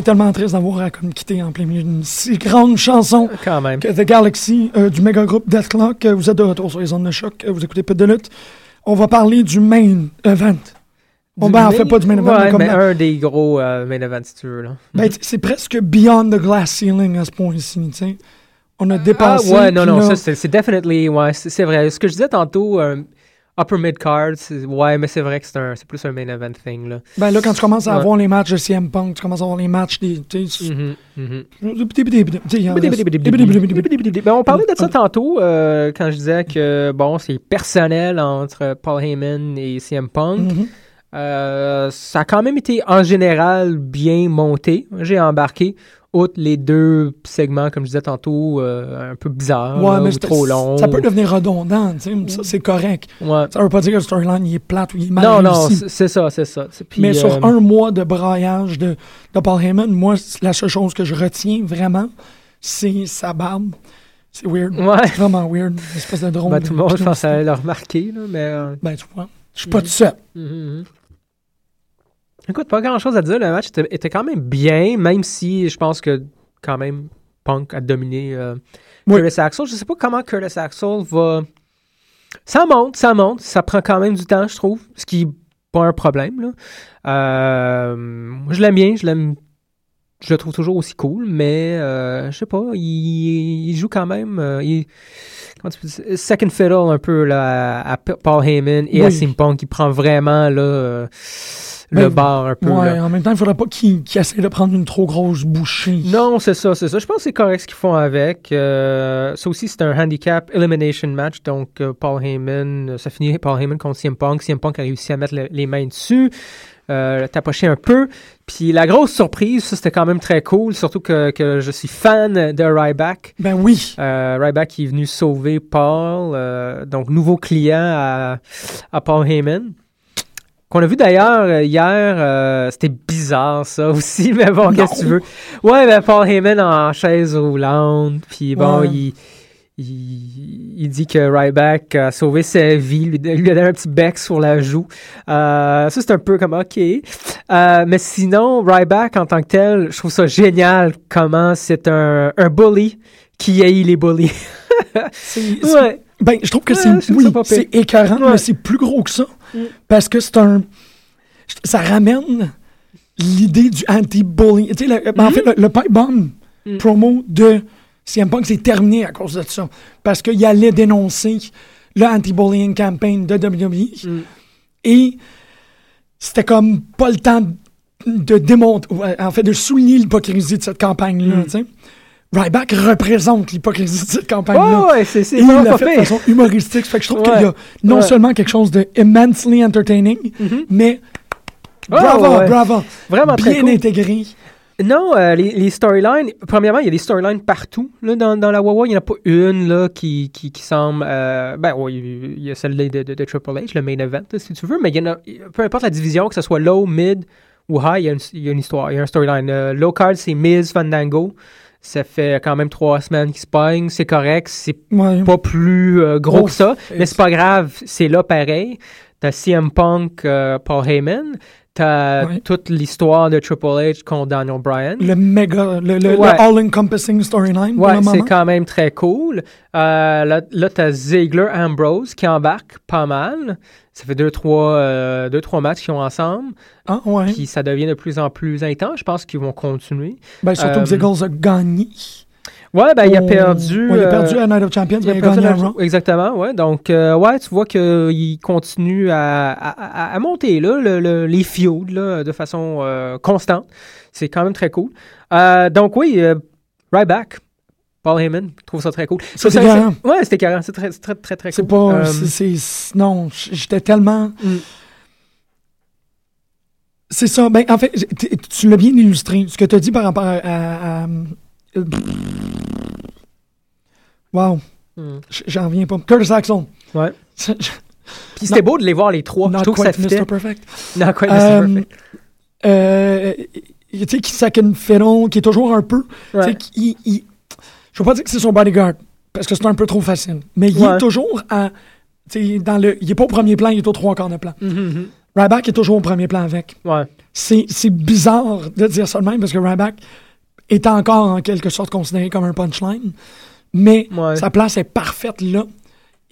C'est tellement triste d'avoir à comme quitter en plein milieu d'une si grande chanson Quand même. que The Galaxy euh, du méga groupe Death Clock. Euh, Vous êtes de retour sur les zones de choc. Euh, Vous écoutez Pit de lutte. On va parler du main event. On Du ben, en main- fait pas du main event, Ouais, comme mais la- un des gros euh, main events, si tu veux. Là. ben, t- c'est presque beyond the glass ceiling à ce point-ci. On a Ah, dépassé. ouais, non, non, là- ça, c'est definitely, ouais, c'est c'est vrai. Ce que je disais tantôt, euh, upper mid-card, c'est- ouais, mais c'est vrai que c'est un- c'est plus un main event thing, là. Ben là, quand tu commences à Ouais. avoir les matchs de CM Punk, tu commences à avoir les matchs des. Mhm, mhm. en reste- Ben, on parlait de ça tantôt euh, quand je disais que bon, c'est personnel entre Paul Heyman et CM Punk. Mhm. Euh, ça a quand même été en général bien monté. J'ai embarqué, outre les deux segments, comme je disais tantôt, euh, un peu bizarres, Ouais, là, mais ou c'est- trop longs. Ça peut devenir redondant, ça c'est correct. Ouais. Ça veut pas dire que le storyline il est plate ou il est mal Non, non, réussi. c'est c'est ça, c'est ça. C'est- puis, mais sur euh, un mois de braillage de, de Paul Heyman, moi, c'est la seule chose que je retiens vraiment, c'est sa barbe. C'est weird. Ouais. Vraiment weird. Une espèce de drone. Ben, tout le monde, de- je pense, allait le remarquer, là, mais... Ben, tu vois. Je suis pas tout seul. Mhm, mhm. Écoute, pas grand chose à dire. Le match était, était quand même bien, même si je pense que quand même Punk a dominé euh, Oui. Curtis Axel. Je sais pas comment Curtis Axel va. Ça monte, ça monte. Ça prend quand même du temps, je trouve. Ce qui n'est pas un problème. Là. Euh, moi, je l'aime bien. Je l'aime. Je le trouve toujours aussi cool, mais euh, je sais pas. Il, il joue quand même. euh, il- comment tu peux dire, second fiddle un peu là, à, Paul Heyman et à Oui. Punk qui prend vraiment là, euh, le Ben, bar un peu. Ouais, là. en même temps, il faudrait pas qu'il qu'il essaie de prendre une trop grosse bouchée. Non, c'est ça, c'est ça. Je pense que c'est correct ce qu'ils font avec. Euh, ça aussi, c'est un handicap elimination match. Donc, euh, Paul Heyman, euh, ça finit Paul Heyman contre CM Punk. CM Punk a réussi à mettre le- les mains dessus, euh, tapocher un peu. Puis la grosse surprise, ça c'était quand même très cool, surtout que, que je suis fan de Ryback. Ben oui. Euh, Ryback qui est venu sauver Paul, euh, donc nouveau client à, à Paul Heyman. Qu'on a vu d'ailleurs euh, hier, euh, c'était bizarre ça [laughs] aussi, mais bon, qu'est-ce que tu veux? Ouais, ben Paul Heyman en chaise roulante, puis bon, Ouais. il, il, il dit que Ryback a sauvé sa vie, lui, lui a donné un petit bec sur la joue. Euh, ça, c'est un peu comme OK. Euh, mais sinon, Ryback en tant que tel, je trouve ça génial comment c'est un, un bully qui haït les bullies. [laughs] C'est- ouais. Ben, je trouve que c'est oui, écœurant, Ouais. mais c'est plus gros que ça. Mm. Parce que c'est un. Ça ramène l'idée du anti-bullying. Tu sais, le- ben, en fait, le, le pipe bomb Mm. promo de CM Punk s'est terminé à cause de ça. Parce qu'il allait dénoncer le anti-bullying campaign de WWE. Mm. Et c'était comme pas le temps de démontrer, en fait, de souligner l'hypocrisie de cette campagne-là. Mm. tu sais. Ryback représente l'hypocrisie de cette campagne-là. Ouais, ouais, c'est c'est pas fait de façon humoristique. Fait que je trouve Ouais. qu'il y a non Ouais. seulement quelque chose de immensely entertaining, mais Oh, bravo, bravo. Vraiment très Bien cool. intégré. Non, euh, les, les storylines, premièrement, il y a des storylines partout là, dans, dans la Wawa. Il n'y en a pas une là, qui, qui, qui semble. euh, ben oui, il y a celle de, de, de Triple H, le main event, là, si tu veux, mais il y en a, peu importe la division, que ce soit low, mid ou high, il y a une, il y a une histoire, il y a un storyline. Euh, low card, c'est Miz Fandango. Ça fait quand même trois semaines qu'il se pogne, c'est correct, c'est Ouais. pas plus euh, gros Oh, que ça, mais c'est pas grave, c'est là pareil. T'as CM Punk, euh, Paul Heyman, t'as Ouais. toute l'histoire de Triple H contre Daniel Bryan. Le méga, le, le- le Ouais. all-encompassing storyline Ouais, c'est quand même très cool. Euh, là, là t'as Ziggler Ambrose qui embarque pas mal. Ça fait deux, trois, euh, deux, trois matchs qu'ils ont ensemble. Ah, ouais. Puis ça devient de plus en plus intense. Je pense qu'ils vont continuer. Ben, surtout euh, que Ziggles a gagné. Ouais, ben, il a perdu. Ouais, il a euh, perdu à Night of Champions, mais il a perdu gagné Raw. Exactement, ouais. Donc, euh, ouais, tu vois qu'il continue à, à, monter là, le- le- les feuds là, de façon euh, constante. C'est quand même très cool. Euh, donc, oui, euh, Ryback, Paul Heyman, je trouve ça très cool. C'est carré. Ouais, c'était carré. C'est très, très, très, très cool. pas. Euh, non, j'étais tellement. Mm. C'est ça. Ben, en fait, tu l'as bien illustré. Ce que tu as dit par rapport à. à- à- euh, Wow. Mm. J'en reviens pas. Curtis Axel. Ouais. [laughs] Je- Puis c'était beau de les voir les trois. je Not trouve que ça quite fitait. Mr. Perfect. Non, quite Euh, Mr. Perfect. euh, tu sais, qui fiddle, qui est toujours un peu. tu sais, il- il- je veux pas dire que c'est son bodyguard, parce que c'est un peu trop facile. Mais il est toujours à. dans le, il est pas au premier plan, il est au trois quarts de plan. Mhm, mhm. Ryback est toujours au premier plan avec. Ouais. C'est bizarre de dire ça de même parce que Ryback est encore en quelque sorte considéré comme un punchline, mais Ouais. sa place est parfaite là.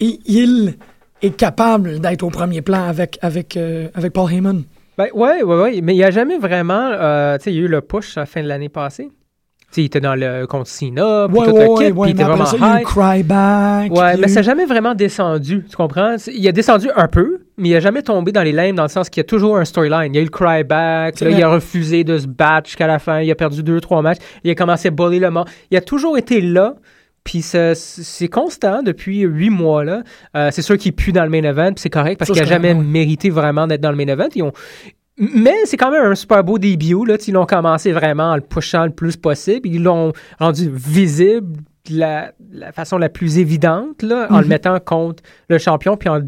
Et il est capable d'être au premier plan avec, avec, euh, avec Paul Heyman. Ben, ouais, ouais, ouais. Mais il n'y a jamais vraiment. euh, tu sais, il y a eu le push à la fin de l'année passée. Il était dans le contre Cena, puis Ouais, tout ouais, le kit, ouais, puis il était vraiment ça, il y a eu hype. Cryback. Ouais, mais ça n'a jamais vraiment descendu, tu comprends? Il a descendu un peu, mais il n'a jamais tombé dans les limbes dans le sens qu'il y a toujours un storyline. Il y a eu le cryback, là, il a refusé de se battre jusqu'à la fin, il a perdu deux, trois matchs, il a commencé à bully le monde. Il a toujours été là, puis c'est constant depuis huit mois. là. Euh, c'est sûr qu'il pue dans le main event, puis c'est correct parce qu'il n'a jamais mérité vraiment d'être dans le main event. Ils ont- Mais c'est quand même un super beau début. Là. Ils l'ont commencé vraiment en le pushant le plus possible. Ils l'ont rendu visible de la, la façon la plus évidente là, en le Mhm. mettant contre le champion puis en,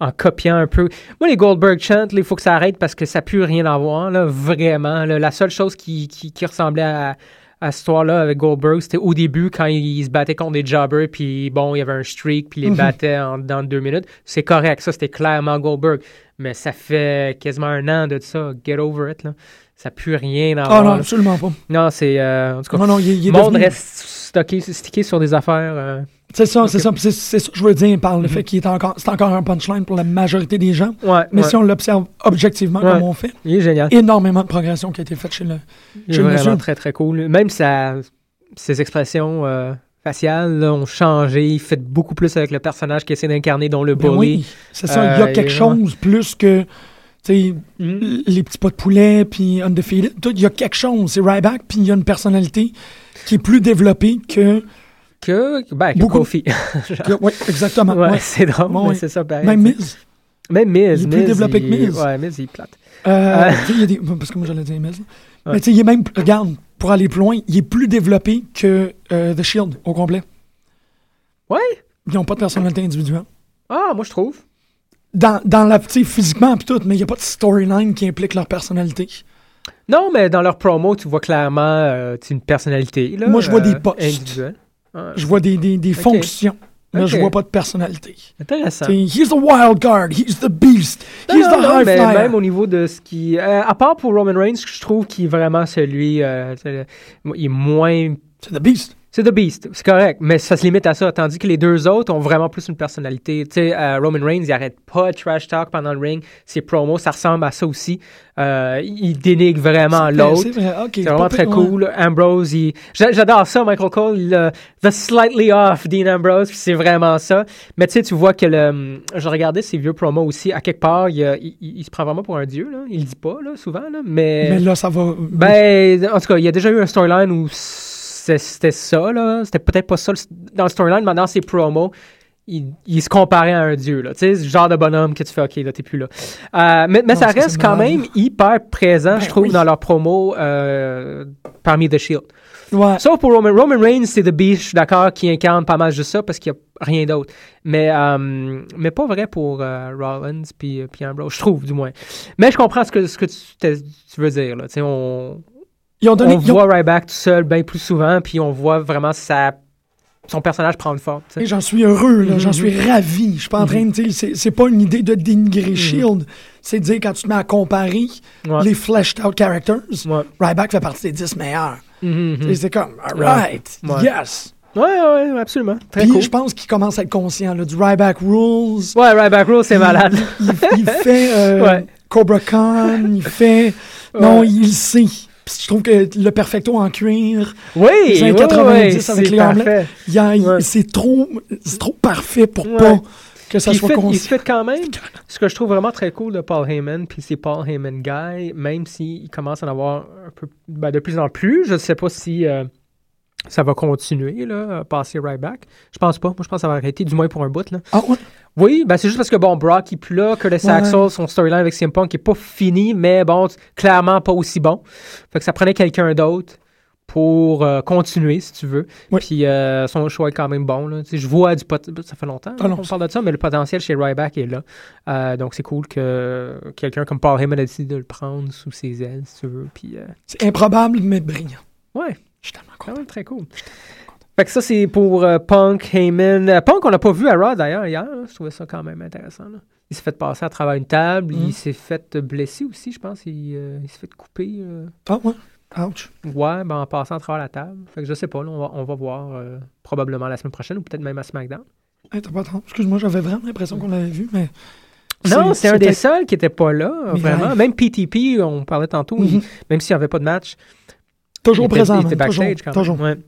en copiant un peu. Moi, les Goldberg chants, il faut que ça arrête parce que ça pue rien à voir. Là, vraiment. là. La seule chose qui, qui, qui ressemblait à, à cette histoire-là avec Goldberg, c'était au début quand il, se battait contre des jobbers, puis bon, il y avait un streak, puis il les Mhm. battait en, dans deux minutes. C'est correct, ça, c'était clairement Goldberg. Mais ça fait quasiment un an de ça. Get over it, là. Ça pue rien à Ah non, absolument pas. Non, c'est... euh, en tout cas, Non, non, il, il est le monde devenu- reste stocké, stické sur des affaires... euh, C'est ça, c'est ça. C'est c'est ça que je veux dire par le fait qu'il est encore, c'est encore un punchline pour la majorité des gens. Ouais, Mais ouais. si on l'observe objectivement Ouais. comme on fait, Il est génial. énormément de progression qui a été faite chez le. Il est chez le vraiment monsieur. très, très cool. Même sa, ses expressions euh, faciales là, ont changé. Il fait beaucoup plus avec le personnage qu'il essaie d'incarner, dont le Ben bully. oui, c'est ça. il y Euh, a quelque chose plus que. Mhm. les petits pas de poulet, puis Undefeated. Il y a quelque chose. C'est Ryback, puis il y a une personnalité qui est plus développée que. Que, ben, que Beaucoup. Kofi. [laughs] ouais, exactement. ouais, ouais. c'est drôle, Ouais, mais ouais. c'est ça pareil. Même Miz. Même Miz. Il est plus Miz, développé que Miz. Ouais, Miz, il est plate. Euh, Euh. tu sais, il y a des- parce que moi, j'allais dire Miz. Mais tu sais, il est même. Regarde, pour aller plus loin, il est plus développé que euh, The Shield au complet. Ouais? Ils n'ont pas de personnalité individuelle. Ah, moi, je trouve. Dans, dans la, physiquement, puis tout, mais il n'y a pas de storyline qui implique leur personnalité. Non, mais dans leur promo, tu vois clairement euh, une personnalité. Là, Moi, je vois euh, des individuels. Ouais. Je vois des, des, des fonctions. Mais je Ok. vois pas de personnalité. Intéressant. He's the wild card, he's the beast, Non, he's non, the non, high mais flyer. même au niveau de ce qui. euh, à part pour Roman Reigns, je trouve qu'il est vraiment celui. euh, il est moins. C'est the beast. C'est The Beast, c'est correct, mais ça se limite à ça. Tandis que les deux autres ont vraiment plus une personnalité. Tu sais, euh, Roman Reigns, il arrête pas de trash talk pendant le ring. Ses promos, ça ressemble à ça aussi. Euh, il dénigre vraiment l'autre. C'est vrai, vraiment très cool. Ambrose, il- j'adore ça, Michael Cole. il, the slightly off Dean Ambrose, c'est vraiment ça. Mais tu sais, tu vois que le, je regardais ses vieux promos aussi. À quelque part, il, il- il- il se prend vraiment pour un dieu. Là. Il le dit pas là, souvent, là, mais, Mais là, ça va. ben, en tout cas, il y a déjà eu un storyline où c'était ça. là. C'était peut-être pas ça dans le storyline, mais dans ses promos. Il, il se comparait à un dieu, là. Tu sais, ce genre de bonhomme que tu fais, OK, là, t'es plus là. Euh, mais mais Non, ça reste quand même hyper présent, Ben je trouve, oui. dans leurs promos euh, parmi The Shield. Ouais. Sauf pour Roman, Roman Reigns, c'est The Beast, je suis d'accord, qui incarne pas mal juste ça parce qu'il n'y a rien d'autre. Mais, euh, mais pas vrai pour euh, Rollins puis, puis Ambrose, je trouve du moins. Mais je comprends ce que, ce que tu, veux dire. Là. Tu sais, On, Ils ont donné. on ils ont- voit Ryback tout seul bien plus souvent, puis on voit vraiment sa, son personnage prendre forme. Et J'en suis heureux, là, j'en Mhm. suis ravi. Je suis pas en train de dire, c'est- c'est pas une idée de dénigrer Shield, c'est de dire quand tu te mets à comparer Ouais. les fleshed out characters, Ouais. Ryback fait partie des 10 meilleurs. Mhm, mhm. Sais, C'est comme, alright, Ouais. yes. Ouais, ouais, absolument. Très Puis cool. je pense qu'il commence à être conscient là, du Ryback Rules. Ouais, Ryback Rule, c'est Il- malade. Il, il fait euh. [laughs] Cobra Khan, il fait. Non, il sait. Puis je trouve que le perfecto en cuir, Oui, les années ouais, 90 ouais, avec c'est les parfait. Ouais. c'est trop, trop parfait pour Ouais. pas que ça soit fait, il se fait quand même, ce que je trouve vraiment très cool de Paul Heyman, puis c'est Paul Heyman guy, même s'il commence à en avoir un peu, ben, de plus en plus, je ne sais pas si euh, ça va continuer, là, passer Ryback. Je pense pas. Moi, je pense que ça va arrêter, du moins pour un bout. Là. Ah ouais. Oui, ben c'est juste parce que, bon, Brock, il est plus là, que le Ouais. Saxon, son storyline avec CM Punk, est pas fini, mais bon, clairement pas aussi bon. Fait que ça prenait quelqu'un d'autre pour euh, continuer, si tu veux. Oui. Puis euh, son choix est quand même bon. Là. Je vois du pot... Ça fait longtemps Ah non, qu'on parle de ça, mais le potentiel chez Ryback est là. Euh, donc c'est cool que quelqu'un comme Paul Heyman a décidé de le prendre sous ses ailes, si tu veux. Puis euh, C'est improbable, mais brillant. ouais, Je suis tellement quand content. même très cool. Fait que ça, c'est pour euh, Punk, Heyman. Euh, Punk, on l'a pas vu à Raw d'ailleurs hier. Je trouvais ça quand même intéressant. là. Il s'est fait passer à travers une table. Il s'est fait blesser aussi, je pense. Il, euh, il s'est fait couper. Ah ouais? Ouch. Ouais, ben, en passant à travers la table. Fait que je sais pas, là, on, va, on va voir probablement la semaine prochaine ou peut-être même à SmackDown. Hey, t'as pas. Excuse-moi, j'avais vraiment l'impression qu'on l'avait vu, mais. Non, c'est un des seuls qui était pas là, Mais vraiment. Même PTP, on parlait tantôt, Mhm. il- même s'il n'y avait pas de match. Toujours il était- présent. Il était man, toujours, backstage quand toujours. même. Ouais.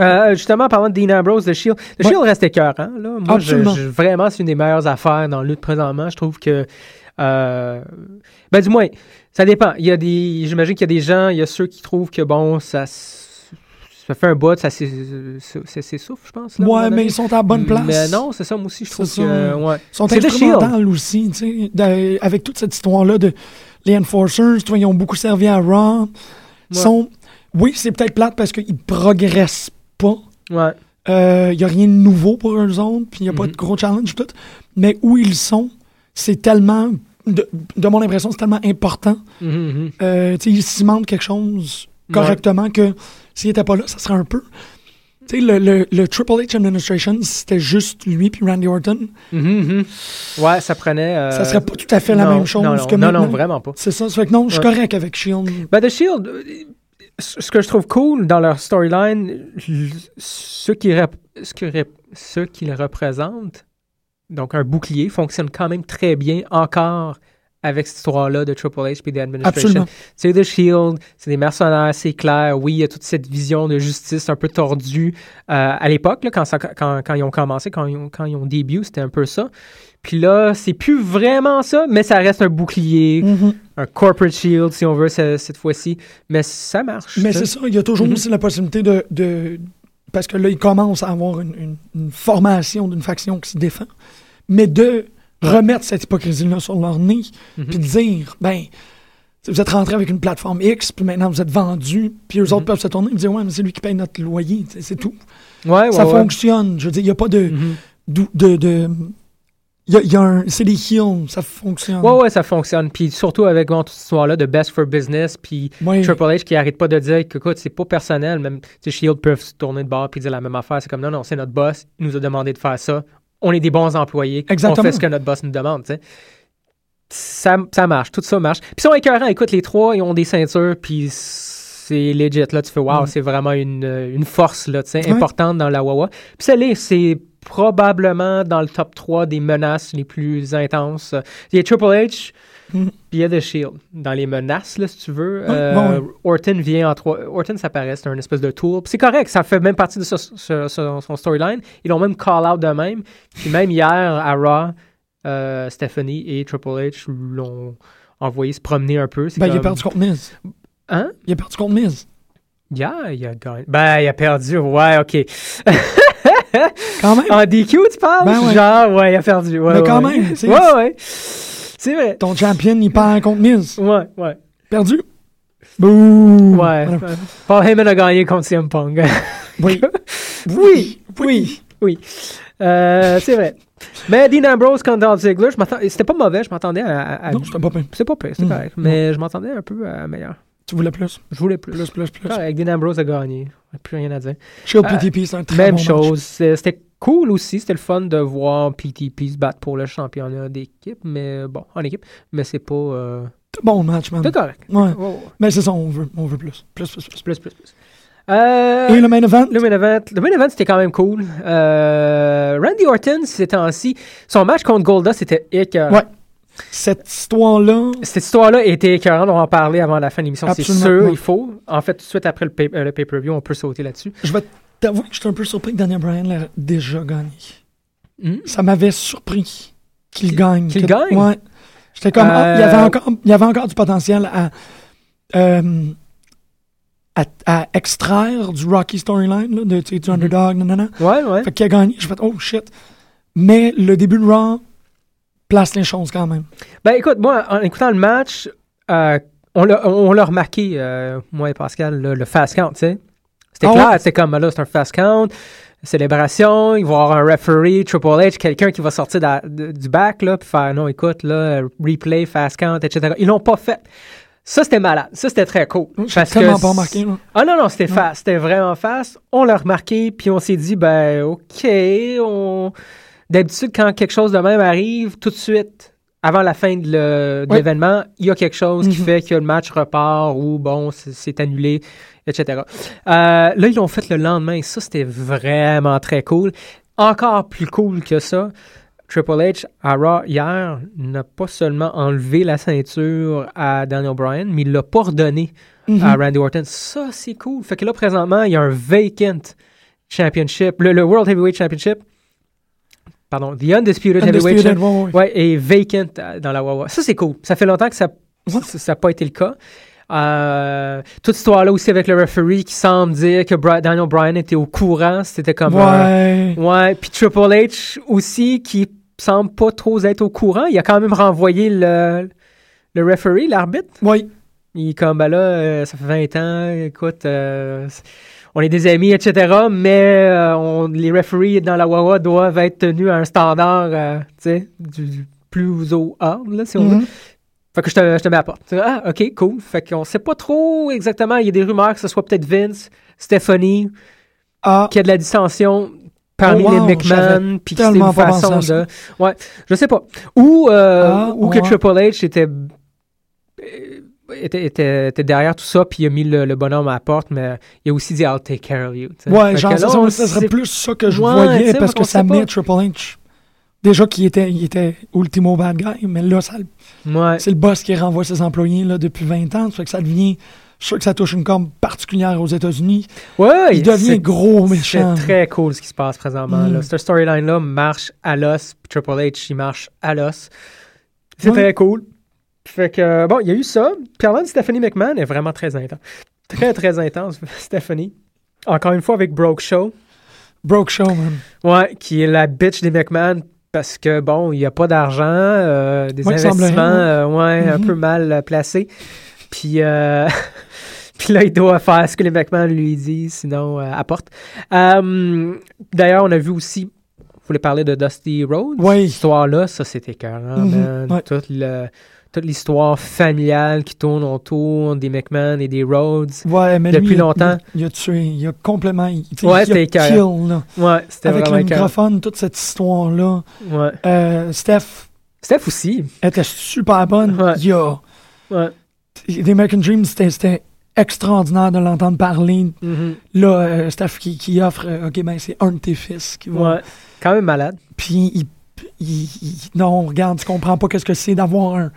Euh, justement, en parlant de Dean Ambrose, The Shield, The Ouais. Shield reste écœurant. Là. Moi, je, vraiment, c'est une des meilleures affaires dans la lutte présentement. Je trouve que. euh, ben, du moins, ça dépend. Il y a des. J'imagine qu'il y a des gens, il y a ceux qui trouvent que, bon, ça. Ça fait un bout, ça s'ess- ça s'essouffle, je pense. là, ouais, mais ils sont à la bonne place. Mais non, c'est ça, moi aussi, je trouve ça. que. euh, ouais. Ils sont instrumentales aussi, tu sais, avec toute cette histoire-là de les Enforcers, tu vois, ils ont beaucoup servi à Raw. Ouais. sont, oui, c'est peut-être plate parce qu'ils progressent pas. Ouais. Il n'y a rien de nouveau pour eux autres, puis il n'y a pas Mhm. de gros challenge, tout. Mais où ils sont, c'est tellement, de, de mon impression, c'est tellement important. Mhm, mhm. Euh, ils cimentent quelque chose correctement que s'il n'était pas là, ça serait un peu. Tu sais, le, le, le Triple H Administration, c'était juste lui puis Randy Orton, Mhm, mhm. Ouais, ça prenait. euh, ça serait pas tout à fait la non, même chose Non, non, que non, non, maintenant. vraiment pas. C'est ça. Ça fait que non, je suis Ouais. correct avec Shield. Ben, The Shield, euh, ce que je trouve cool dans leur storyline, ceux qui, ce que rep- ceux qui le représentent, donc un bouclier, fonctionne quand même très bien encore avec cette histoire-là de Triple H et de Administration. Absolument. C'est The Shield, c'est des mercenaires, c'est clair. Oui, il y a toute cette vision de justice un peu tordue. Euh, à l'époque, quand, quand, quand ils ont commencé, quand ils ont, quand ils ont début, c'était un peu ça. Puis là, c'est plus vraiment ça, mais ça reste un bouclier, Mhm. Un corporate shield, si on veut, ce- cette fois-ci. Mais ça marche. Mais c'est ça, il y a toujours Mhm. aussi la possibilité de, de- Parce que là, ils commencent à avoir une, une- une formation d'une faction qui se défend. Mais de remettre cette hypocrisie-là sur leur nez, Mhm. puis de dire, ben, vous êtes rentré avec une plateforme X, puis maintenant vous êtes vendu, puis eux autres Mhm. peuvent se tourner et dire, ouais, mais c'est lui qui paye notre loyer, c'est tout. Ouais, ouais, ça ouais. fonctionne. Je veux dire, il n'y a pas de, de, il y a, il y a un. C'est des ça fonctionne. Ouais, ouais, ça fonctionne. Puis surtout avec bon, toute cette histoire-là de Best for Business, puis Ouais. Triple H qui arrête pas de dire que, écoute, c'est pas personnel. Même, tu Shield peuvent se tourner de bord puis dire la même affaire. C'est comme, non, non, c'est notre boss. Il nous a demandé de faire ça. On est des bons employés. Exactement. On fait ce que notre boss nous demande, tu sais. Ça, ça marche, tout ça marche. Puis ils sont écœurants. Écoute, les trois, ils ont des ceintures, puis c'est legit. Là, tu fais, wow, Mm. c'est vraiment une, une force, là, tu sais, Ouais. importante dans la Wawa. Puis ça l'est, c'est probablement dans le top 3 des menaces les plus intenses. Il y a Triple H, Mm. [laughs] puis il y a The Shield. Dans les menaces, là, si tu veux, euh, bon. Orton vient en trois. Orton, ça paraît, c'est un espèce de tour. C'est correct, ça fait même partie de ce- ce- ce- son storyline. Ils l'ont même call out de même. Puis même hier, à Raw, euh, Stephanie et Triple H l'ont envoyé se promener un peu. Ben, il a perdu contre Miz. Hein? Il a perdu contre Miz. Yeah, il a gagné. Ben, il a perdu. Ouais, OK. [laughs] [laughs] Quand même. En DQ, tu parles? Ben ouais. Genre, ouais, il a perdu. Ouais, Mais quand même. Ouais, ouais. C'est vrai. Ton champion, il perd contre Miz. Ouais, ouais. Perdu? Bouh. Ouais. Voilà. Paul Heyman a gagné contre CM Punk. [laughs] Oui. oui, oui, oui. Euh, c'est vrai. Mais Dean Ambrose contre Dolph Ziggler, c'était pas mauvais, je m'attendais à, à- à- Non, c'était pas pire. C'est pas pire, c'est Mm. correct. Mais je m'attendais un peu à meilleur. Tu voulais plus? Je voulais plus. Plus, plus, plus. Correct, Dean Ambrose a gagné. Plus rien à dire. Shield Euh, PTP, c'est un très Même bon chose. C'était cool aussi. C'était le fun de voir PTP se battre pour le championnat d'équipe. Mais bon, en équipe. Mais c'est pas. euh, bon match, man. C'est correct. Ouais. Mais c'est ça, on veut, on veut plus. Plus, plus, plus. Plus, plus, plus. Euh, Et le main event? Le main event, le main event c'était quand même cool. Euh, Randy Orton, ces temps-ci, son match contre Golda, c'était écœurant. Ouais. Cette histoire-là, Cette histoire-là était écœurante, on va en parler avant la fin de l'émission, c'est Absolument, sûr, il faut. En fait, tout de suite après le, euh, pay-per-view, on peut sauter là-dessus. je vais t'avouer que j'étais un peu surpris que Daniel Bryan l'ait déjà gagné. Hmm? Ça m'avait surpris qu'il gagne. qu'il gagne? Ouais. J'étais comme, ah, il, y avait Euh, encore, il y avait encore du potentiel à, euh, à, à extraire du Rocky storyline, là, de, du underdog, nanana. Ouais, ouais. Fait qu'il a gagné. J'ai fait, oh shit. Mais le début de Raw place les choses quand même. Ben écoute, moi, en écoutant le match, euh, on l'a remarqué, euh, moi et Pascal, le, le fast count, tu sais. C'était Ah clair, ouais? c'était comme, là, c'est un fast count, célébration, il va y avoir un referee, Triple H, quelqu'un qui va sortir de la- de- du back, là, puis faire, non, écoute, là, replay, fast count, etc. Ils l'ont pas fait. Ça, c'était malade. Ça, c'était très cool. Parce tellement que pas remarqué. Là. Ah non, non, c'était fast. C'était vraiment fast. On l'a remarqué, puis on s'est dit, ben, OK, on... d'habitude, quand quelque chose de même arrive, tout de suite, avant la fin de l'événement, il y a quelque chose qui Mhm. fait que le match repart ou bon, c'est annulé, etc. Euh, là, ils l'ont fait le lendemain. Ça, c'était vraiment très cool. Encore plus cool que ça, Triple H à Raw hier n'a pas seulement enlevé la ceinture à Daniel Bryan, mais il l'a pas redonné Mhm. à Randy Orton. Ça, c'est cool. Fait que là, présentement, il y a un vacant championship. Le, le World Heavyweight Championship, pardon, The Undisputed, Heavyweight Undisputed, Championship, ouais, vacant euh, dans la Wawa. Ça, c'est cool. Ça fait longtemps que ça n'a pas été le cas. Euh, toute cette histoire-là aussi avec le referee qui semble dire que Bri- Daniel Bryan était au courant. C'était comme... un- Ouais. Ouais, puis Triple H aussi qui semble pas trop être au courant. Il a quand même renvoyé le, le referee, l'arbitre. Ouais. Il est comme, ben là, euh, ça fait 20 ans, écoute, euh, on est des amis, etc., mais euh, on- les referees dans la Wawa doivent être tenus à un standard, euh, tu sais, du, du plus haut ordre, là, si on veut. Mhm. Fait que je te, je te mets à la porte. Tu sais, Ah, OK, cool. Fait qu'on sait pas trop exactement. Il y a des rumeurs que ce soit peut-être Vince, Stephanie, Ah, qu'il y a de la dissension parmi Oh, wow, les McMahon, puis que c'était une façon de... Ouais, je sais pas. Ou, euh, Ah, ou que. Triple H était, était, était, était derrière tout ça, puis il a mis le, le bonhomme à la porte, mais il a aussi dit « I'll take care of you ». ouais, Fait genre, ça, là, ça, serait plus ça que je Ouais, voyais parce que ça met Triple H. Déjà qu'il était, il était ultimo bad guy, mais là, ça, Ouais. c'est le boss qui renvoie ses employés là, depuis 20 ans. Ça fait que ça devient. Je suis sûr que ça touche une corde particulière aux États-Unis. Ouais, Il devient gros méchant. C'est très cool ce qui se passe présentement. Mm. Là. Cette storyline-là marche à l'os, puis Triple H, il marche à l'os. C'est Ouais. très cool. Fait que, bon, il y a eu ça. Puis avant, Stephanie McMahon est vraiment très intense. Très, très intense, [laughs] Stephanie. Encore une fois avec Broke Show. Broke show, man. Ouais, qui est la bitch des McMahon parce que, bon, il n'y a pas d'argent, euh, des Ouais, investissements, euh, ouais, un Mhm. peu mal euh, placés. Puis, euh, [laughs] puis là, il doit faire ce que les McMahon lui disent, sinon, euh, apporte. Euh, D'ailleurs, on a vu aussi, vous voulez parler de Dusty Rhodes? Ouais. Cette histoire-là, ça, c'était écœurant, ouais. Toute le- toute l'histoire familiale qui tourne autour des McMahon et des Rhodes. Ouais, mais Depuis lui, il- longtemps. Il, il a tué. Il a complètement. Ouais, c'était kill, là. Ouais, c'était Avec le microphone, toute cette histoire-là. Ouais. Euh, Steph Steph aussi. était super bonne. Ouais. Il y a. Ouais. The American Dream, c'était- extraordinaire de l'entendre parler. Mhm. Là, euh, Steph qui, qui offre, euh, OK, ben c'est un de tes fils qui va. Ouais. Quand même malade. Puis, il, il- il- non, regarde, tu comprends pas qu'est-ce que c'est d'avoir un.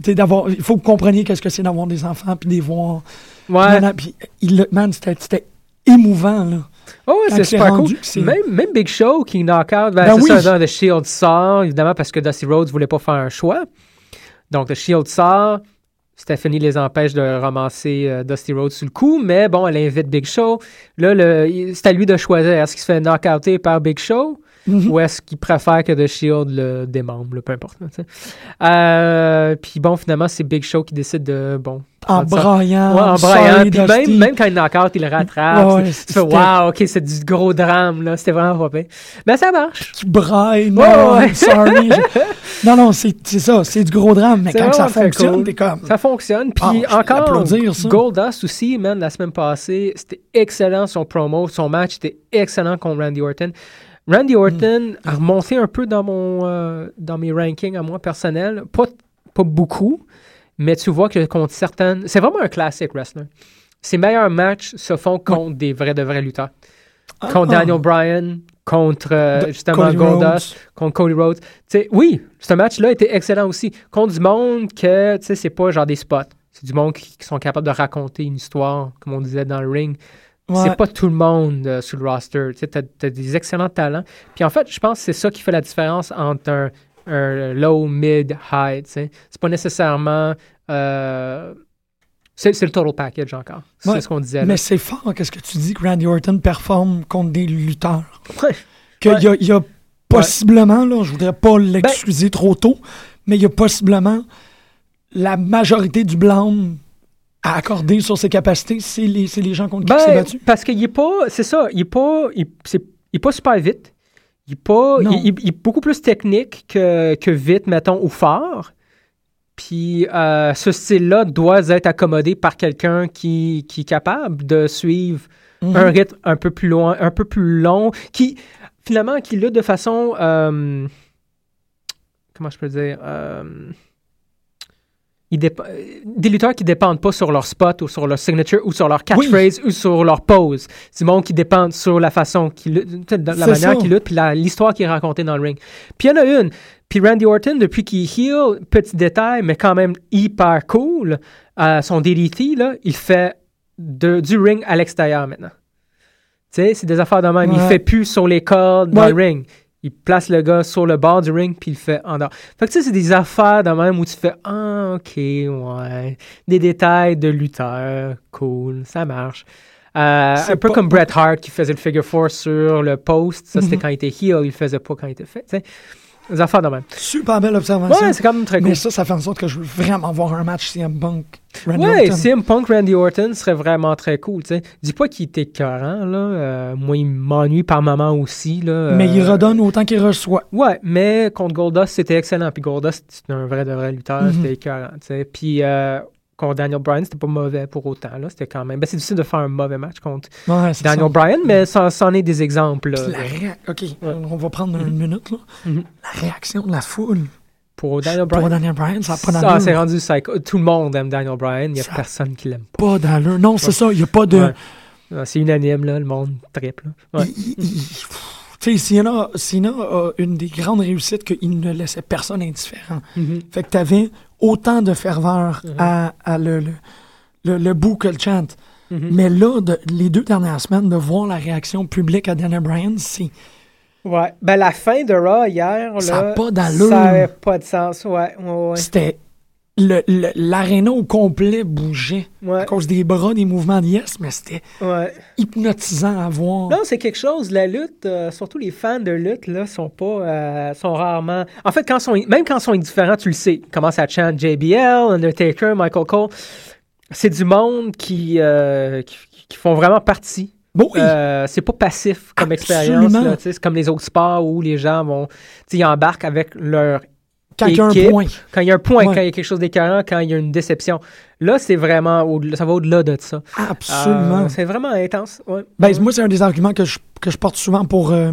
D'avoir. Il faut que vous compreniez qu'est-ce que c'est d'avoir des enfants, puis des voir. Ouais. Puis, il, man, c'était émouvant, là. Oh, ouais, c'est super rendu cool. Même, même Big Show qui knock out, ben, Ben c'est oui. ça, The Shield sort, évidemment, parce que Dusty Rhodes voulait pas faire un choix. Donc, The Shield sort. Stephanie les empêche de ramasser euh, Dusty Rhodes sous le coup, mais bon, elle invite Big Show. Là, c'est à lui de choisir. Est-ce qu'il se fait knockouter par Big Show? Ou est-ce qu'il préfère que The Shield le démembre, là, peu importe. là. Euh, puis bon, finalement, c'est Big Show qui décide de, bon, En braillant. Ouais, en braillant. Puis même, même quand il knock out, il le rattrape. Ouais, tu fais, wow, ok, c'est du gros drame, là. C'était vraiment pas pire. Mais ça marche. Tu brailles, non, ouais. Sorry. Je- [laughs] Non, non, c'est ça, c'est du gros drame, mais quand ça fonctionne, cool. t'es comme. Ça fonctionne. Puis Ah, encore. Goldust aussi, man, la semaine passée, c'était excellent son promo. Son match était excellent contre Randy Orton. Randy Hmm. Orton a remonté un peu dans, mon, euh, dans mes rankings à moi personnel. Pas, pas beaucoup, mais tu vois que contre certaines. C'est vraiment un classique wrestler. Ses meilleurs matchs se font contre des vrais de vrais lutteurs. Ah, Contre ah. Daniel Bryan, contre euh, justement Goldust contre Cody Rhodes. Oui, ce match-là était excellent aussi. Contre du monde que, tu sais, c'est pas genre des spots. C'est du monde qui, qui sont capables de raconter une histoire, comme on disait dans le ring. Ouais. C'est pas tout le monde euh, sur le roster. Tu t'as des excellents talents. Puis en fait, je pense que c'est ça qui fait la différence entre un, un low, mid, high. tu sais. C'est pas nécessairement... euh, c'est, le total package encore. C'est Ouais, ce qu'on disait. là. Mais c'est fort, qu'est-ce que tu dis que Randy Orton performe contre des lutteurs. Ouais. Qu'il y, a, il y a possiblement, là, je voudrais pas l'excuser trop tôt, mais il y a possiblement la majorité du blâme à accorder sur ses capacités, c'est les, les gens contre qui il s'est Ben, battu? parce qu'il est pas, c'est ça, il est pas, il, il est pas super vite. Il est pas, il, il- il est beaucoup plus technique que, que vite, mettons, ou fort. Puis euh, ce style-là doit être accommodé par quelqu'un qui, qui est capable de suivre Mhm. un rythme un peu plus loin, un peu plus long, qui finalement, qui luttent de façon. euh, comment je peux dire euh, ils dépa- euh, Des lutteurs qui dépendent pas sur leur spot ou sur leur signature ou sur leur catchphrase ou sur leur pose. C'est monde qui dépendent sur la façon qu'ils luttent, la manière qu'ils luttent, puis l'histoire qui est racontée dans le ring. Puis il y en a une. Puis Randy Orton, depuis qu'il heel, petit détail, mais quand même hyper cool, euh, son DDT, là, il fait de- du ring à l'extérieur maintenant. Tu sais, c'est des affaires de même. Il Ouais. fait plus sur les cordes dans Ouais. le ring. Il place le gars sur le bord du ring, puis il fait en dehors. Fait que tu sais, c'est des affaires de même où tu fais Ah, ok, ouais. Des détails de lutteur, cool, ça marche. Euh, un peu pas- comme Bret Hart qui faisait le figure four sur le post. Ça, c'était Mhm. quand il était heel, il le faisait pas quand il était fait. Des affaires de même. Super belle observation. Ouais, c'est quand même très cool. Mais ça, ça fait en sorte que je veux vraiment voir un match CM Punk. Randy Ouais, Orton. CM Punk Randy Orton serait vraiment très cool. tu sais. Dis pas qu'il était écœurant, là. Euh, moi, il m'ennuie par moment aussi. Là, Mais il Euh, redonne autant qu'il reçoit. Ouais, mais contre Goldust, c'était excellent. Puis Goldust, c'était un vrai de vrai lutteur. Mhm. C'était écœurant. tu sais. Puis euh, contre Daniel Bryan, c'était pas mauvais pour autant. là. C'était quand même. Ben, c'est difficile de faire un mauvais match contre Ouais, Daniel ça. Bryan, mais ça, ça en est des exemples. là. La réa- OK, on va prendre une minute. Là. Mhm. La réaction de la foule Pour Daniel pour Bryan. Daniel Bryan, ça n'a pas Ça, c'est rendu psycho. Tout le monde aime Daniel Bryan. Il n'y a Ça- personne qui l'aime pas. Pas d'allure. Non, c'est ça. Il n'y a pas de... Ah, C'est unanime, là, le monde triple. il- Tu sais, Cena a une des grandes réussites qu'il ne laissait personne indifférent. Mhm. Fait que tu avais autant de ferveur Mhm. à, à le, le, le, le bout que le chant. Mhm. Mais là, de- les deux dernières semaines, de voir la réaction publique à Daniel Bryan, c'est... Ouais. Ben, la fin de Raw hier, là. Ça a pas d'allure. Ça n'avait pas de sens. Ouais, ouais, ouais. C'était... L'aréna au complet bougeait Ouais, à cause des bras, des mouvements de yes, mais c'était ouais. hypnotisant à voir. Non, c'est quelque chose. La lutte, euh, surtout les fans de lutte, là, sont pas, euh, sont rarement. En fait, quand sont, même quand ils sont indifférents, tu le sais. Ils commencent à chanter JBL, Undertaker, Michael Cole. C'est du monde qui, euh, qui, qui font vraiment partie. Oui. Euh, c'est pas passif comme expérience. Absolument. sais, C'est comme les autres sports où les gens vont, ils embarquent avec leur quand il y a un point. quand il y a un point, Ouais. quand il y a quelque chose d'écœurant, quand il y a une déception. Là, c'est vraiment, au- ça va au-delà de ça. Absolument. Euh, c'est vraiment intense. Ouais. Ben, moi, c'est un des arguments que je, que je porte souvent pour, euh,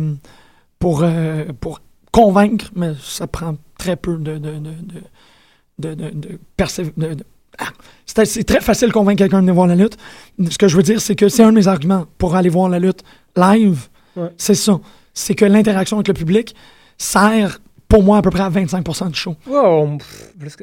pour, euh, pour convaincre, mais ça prend très peu de, de, de, de, de, Ah, c'est c'est très facile de convaincre quelqu'un de venir voir la lutte. Ce que je veux dire, c'est que c'est un de mes arguments pour aller voir la lutte live. Ouais. C'est ça. C'est que l'interaction avec le public sert, pour moi, à peu près à 25 du show. Wow,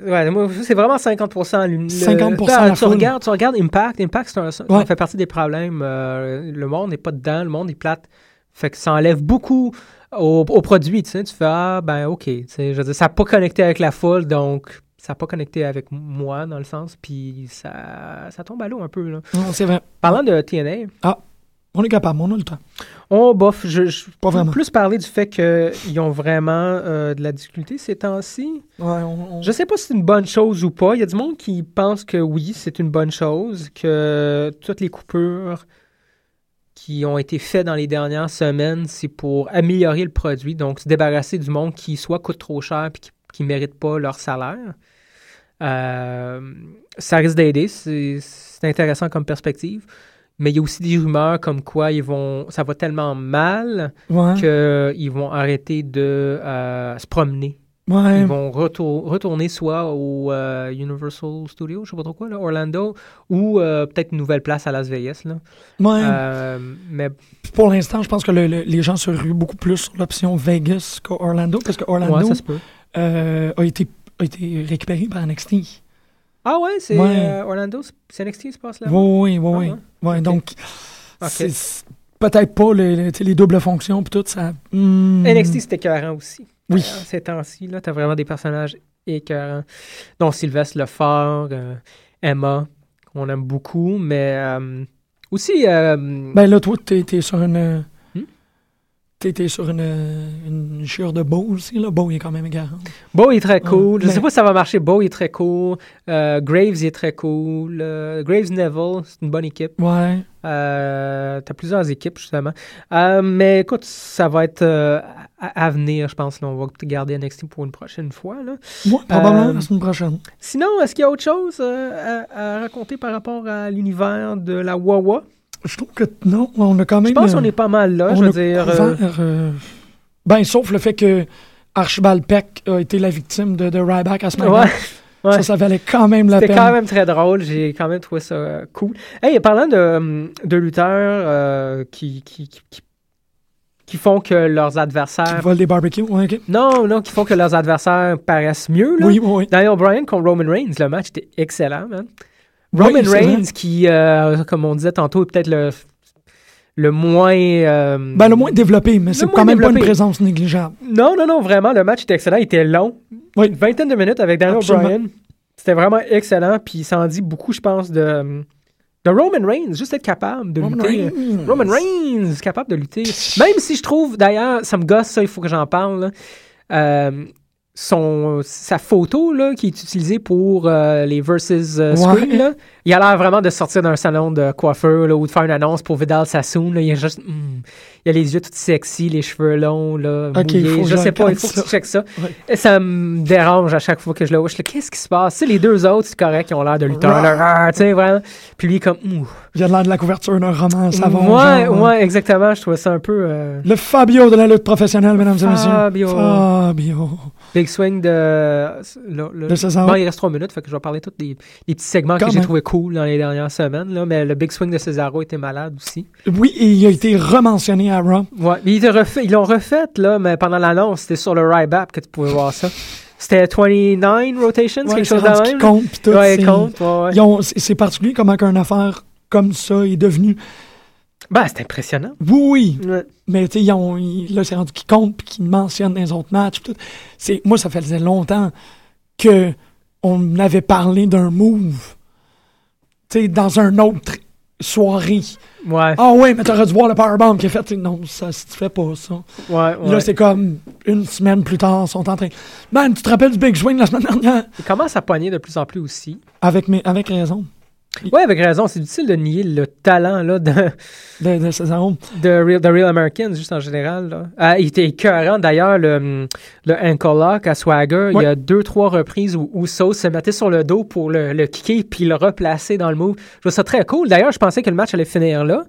ouais, c'est vraiment 50 l'une- le- 50% Ben, la tu, regardes, tu regardes Impact. Impact, c'est un- ça, Ouais. fait partie des problèmes. Euh, le monde n'est pas dedans, le monde est plate. Fait que ça enlève beaucoup au, au produit. Tu sais, tu fais Ah, ben, OK. Tu sais, je veux dire, ça n'a pas connecté avec la foule, donc ça n'a pas connecté avec moi, dans le sens. Puis ça, ça tombe à l'eau un peu. Là. Non, c'est vrai. Parlant de TNA, On est capable, on a le temps. On bof. Je, je Pas vraiment. plus parler du fait qu'ils ont vraiment euh, de la difficulté ces temps-ci. Ouais, on- on- Je sais pas si c'est une bonne chose ou pas. Il y a du monde qui pense que oui, c'est une bonne chose, que toutes les coupures qui ont été faites dans les dernières semaines, c'est pour améliorer le produit, donc se débarrasser du monde qui soit coûte trop cher et qui ne mérite pas leur salaire. Euh, ça risque d'aider, c'est intéressant comme perspective. Mais il y a aussi des rumeurs comme quoi ils vont, ça va tellement mal ouais, qu'ils vont arrêter de euh, se promener ouais. ils vont retour- retourner soit au euh, Universal Studios, je sais pas trop quoi, là, Orlando, ou euh, peut-être une nouvelle place à Las Vegas. Là. ouais. Mais Pour l'instant, je pense que le- le- les gens se ruent beaucoup plus sur l'option Vegas qu'Orlando, parce que Orlando ouais, a, été, a été récupéré par NXT. Ah ouais, c'est Ouais. euh, Orlando, c'est- NXT qui se passe là? Oui, oui, oui. Ah oui. ouais. Ok. Donc, c'est- peut-être pas les, les, doubles fonctions, puis tout ça. hmm. NXT, c'était écœurant aussi. Oui. Euh, ces temps-ci, là, t'as vraiment des personnages écœurants, dont Sylvestre Lefort, euh, Emma, qu'on aime beaucoup, mais euh, aussi... Ben là, toi, t'es es sur une. T'es sur une, une chure de Beau aussi, là. Beau, il est quand même égarant. Beau est très cool. Je mais- sais pas si ça va marcher. Beau est très cool. Euh, Graves est très cool. Euh, Graves Neville, c'est une bonne équipe. Ouais. Euh, T'as plusieurs équipes, justement. Euh, mais écoute, ça va être à, à venir, je pense. Là. On va garder NXT pour une prochaine fois. Là. Moi, probablement la semaine prochaine. Sinon, est-ce qu'il y a autre chose à, à raconter par rapport à l'univers de la Wawa? Je trouve que non, on a quand même. Je pense euh, qu'on est pas mal là. Je veux dire. euh, couvert, euh, Ben, sauf le fait que Archibald Peck a été la victime de, de Ryback à ce moment-là. Ouais. Ouais. Ça, ça valait quand même la C'était peine. quand même très drôle. J'ai quand même trouvé ça euh, cool. Hey, parlant de, de lutteurs euh, qui, qui, qui, qui- qui font que leurs Qui adversaires. vole des barbecues. Ouais. Non, non, qui font que leurs adversaires paraissent mieux. Là. Oui, oui, oui. Daniel Bryan contre Roman Reigns, le match était excellent, man. Roman. Reigns, qui, euh, comme on disait tantôt, est peut-être le, le moins. euh, Ben, le moins développé, mais c'est quand même pas une présence négligeable. Non, non, non, vraiment, le match était excellent. Il était long. Oui. Une vingtaine de minutes avec Daniel. Bryan. C'était vraiment excellent. Puis ça en dit beaucoup, je pense, de, de Roman Reigns. Juste être capable de Roman lutter. Reigns. Roman Reigns, capable de lutter. Même si je trouve, d'ailleurs, ça me gosse, ça, il faut que j'en parle. là. Euh, son, sa photo là, qui est utilisée pour euh, les versus euh, Ouais. screen, là, il a l'air vraiment de sortir d'un salon de coiffeur là, ou de faire une annonce pour Vidal Sassoon. Là. Il, a juste, hmm, il a les yeux tout sexy, les cheveux longs, là, Ok, mouillés. faut que Je sais pas, il faut que tu checkes ça. Ouais. Et ça me dérange à chaque fois que je le vois. Qu'est-ce qui se passe? Tu sais, les deux autres, c'est correct, ils ont l'air de lutteurs. là, ah, vraiment. Puis lui, comme, ouh. Il a l'air de la couverture d'un roman savon. ouais, genre, ouais, exactement. Je trouvais ça un peu. euh, Le Fabio de la lutte professionnelle, mesdames et messieurs. Fabio. Fabio. Big swing de. le- le- De César. Bon, il reste trois minutes, fait que je vais parler de tous les, les petits segments Quand que j'ai trouvé cool dans les dernières semaines. Là, mais le big swing de Cesaro était malade aussi. Oui, et il a été rementionné à Raw. Ouais, mais ils l'ont refait, ils l'ont refait, là, mais pendant l'annonce, c'était sur le Ryback que tu pouvais voir ça. C'était 29 rotations, Ouais, quelque chose de même. compte, tout. Ouais, c'est- compte, ouais, ouais. ils ont- C'est c'est particulier comment qu'une affaire comme ça est devenue. Ben, c'est impressionnant. Oui, oui. Ouais. Mais tu sais, ils ont- ils- là, c'est rendu qu'ils comptent puis qu'ils mentionnent dans les autres matchs. tout. Moi, ça faisait longtemps que on avait parlé d'un move. Tu sais, dans un autre soirée. Ouais, Ah ouais, mais t'aurais dû voir le powerbomb qui a fait. Non, ça, si tu fais pas ça. ouais, ouais. Là, c'est comme une semaine plus tard, ils sont en train. Man, tu te rappelles du Big Swing la semaine dernière? Il commence à poigner de plus en plus aussi. Avec, mes, avec raison. Ouais, avec raison. C'est difficile de nier le talent là, de, De, de de Real, de Real Americans, juste en général. Là. Ah, il était écœurant, d'ailleurs, le, le ankle lock à Swagger. Il y a deux, trois reprises où Uso se mettait sur le dos pour le, le kicker puis le replacer dans le move. Je trouve ça très cool. D'ailleurs, je pensais que le match allait finir là.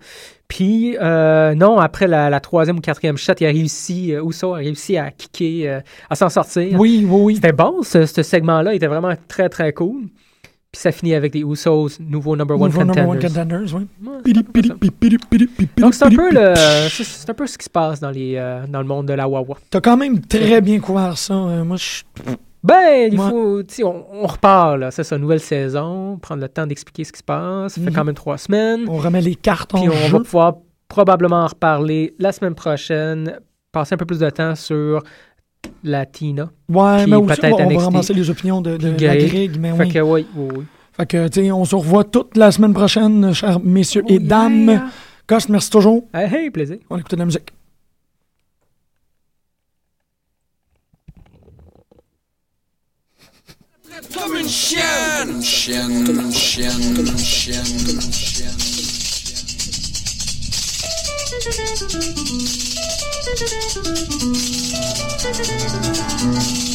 Puis, euh, non, après la, la troisième ou quatrième shot, il a réussi, euh, Uso a réussi à kicker, euh, à s'en sortir. Oui, oui, oui. C'était bon, ce, ce segment-là. Il était vraiment très, très cool. Puis ça finit avec les Usos, nouveau number one Nouveau number one contenders. oui. Ouais, Donc c'est un peu le, c'est un peu ce qui se passe dans les, euh, dans le monde de la Wawa. T'as quand même très bien couvert ça. euh, moi, je. Ben, il Ouais. faut, tu sais, on, on repart là, c'est ça, nouvelle saison, prendre le temps d'expliquer ce qui se passe. Ça fait Mhm. quand même trois semaines, On remet les cartes en puis on jeu. va pouvoir probablement en reparler la semaine prochaine, passer un peu plus de temps sur la Tina. Ouais, puis mais aussi, peut-être on va, on va ramasser les opinions de, de, la Greg. Mais Fait oui. que oui, oui, oui. Fait que, tu sais, on se revoit toute la semaine prochaine, chers messieurs et Oh, dames. yeah. Coste, merci toujours. Hey, hey, plaisir. On écoute de la musique. Comme une chienne, chienne, chienne, chienne, chienne. Thank you.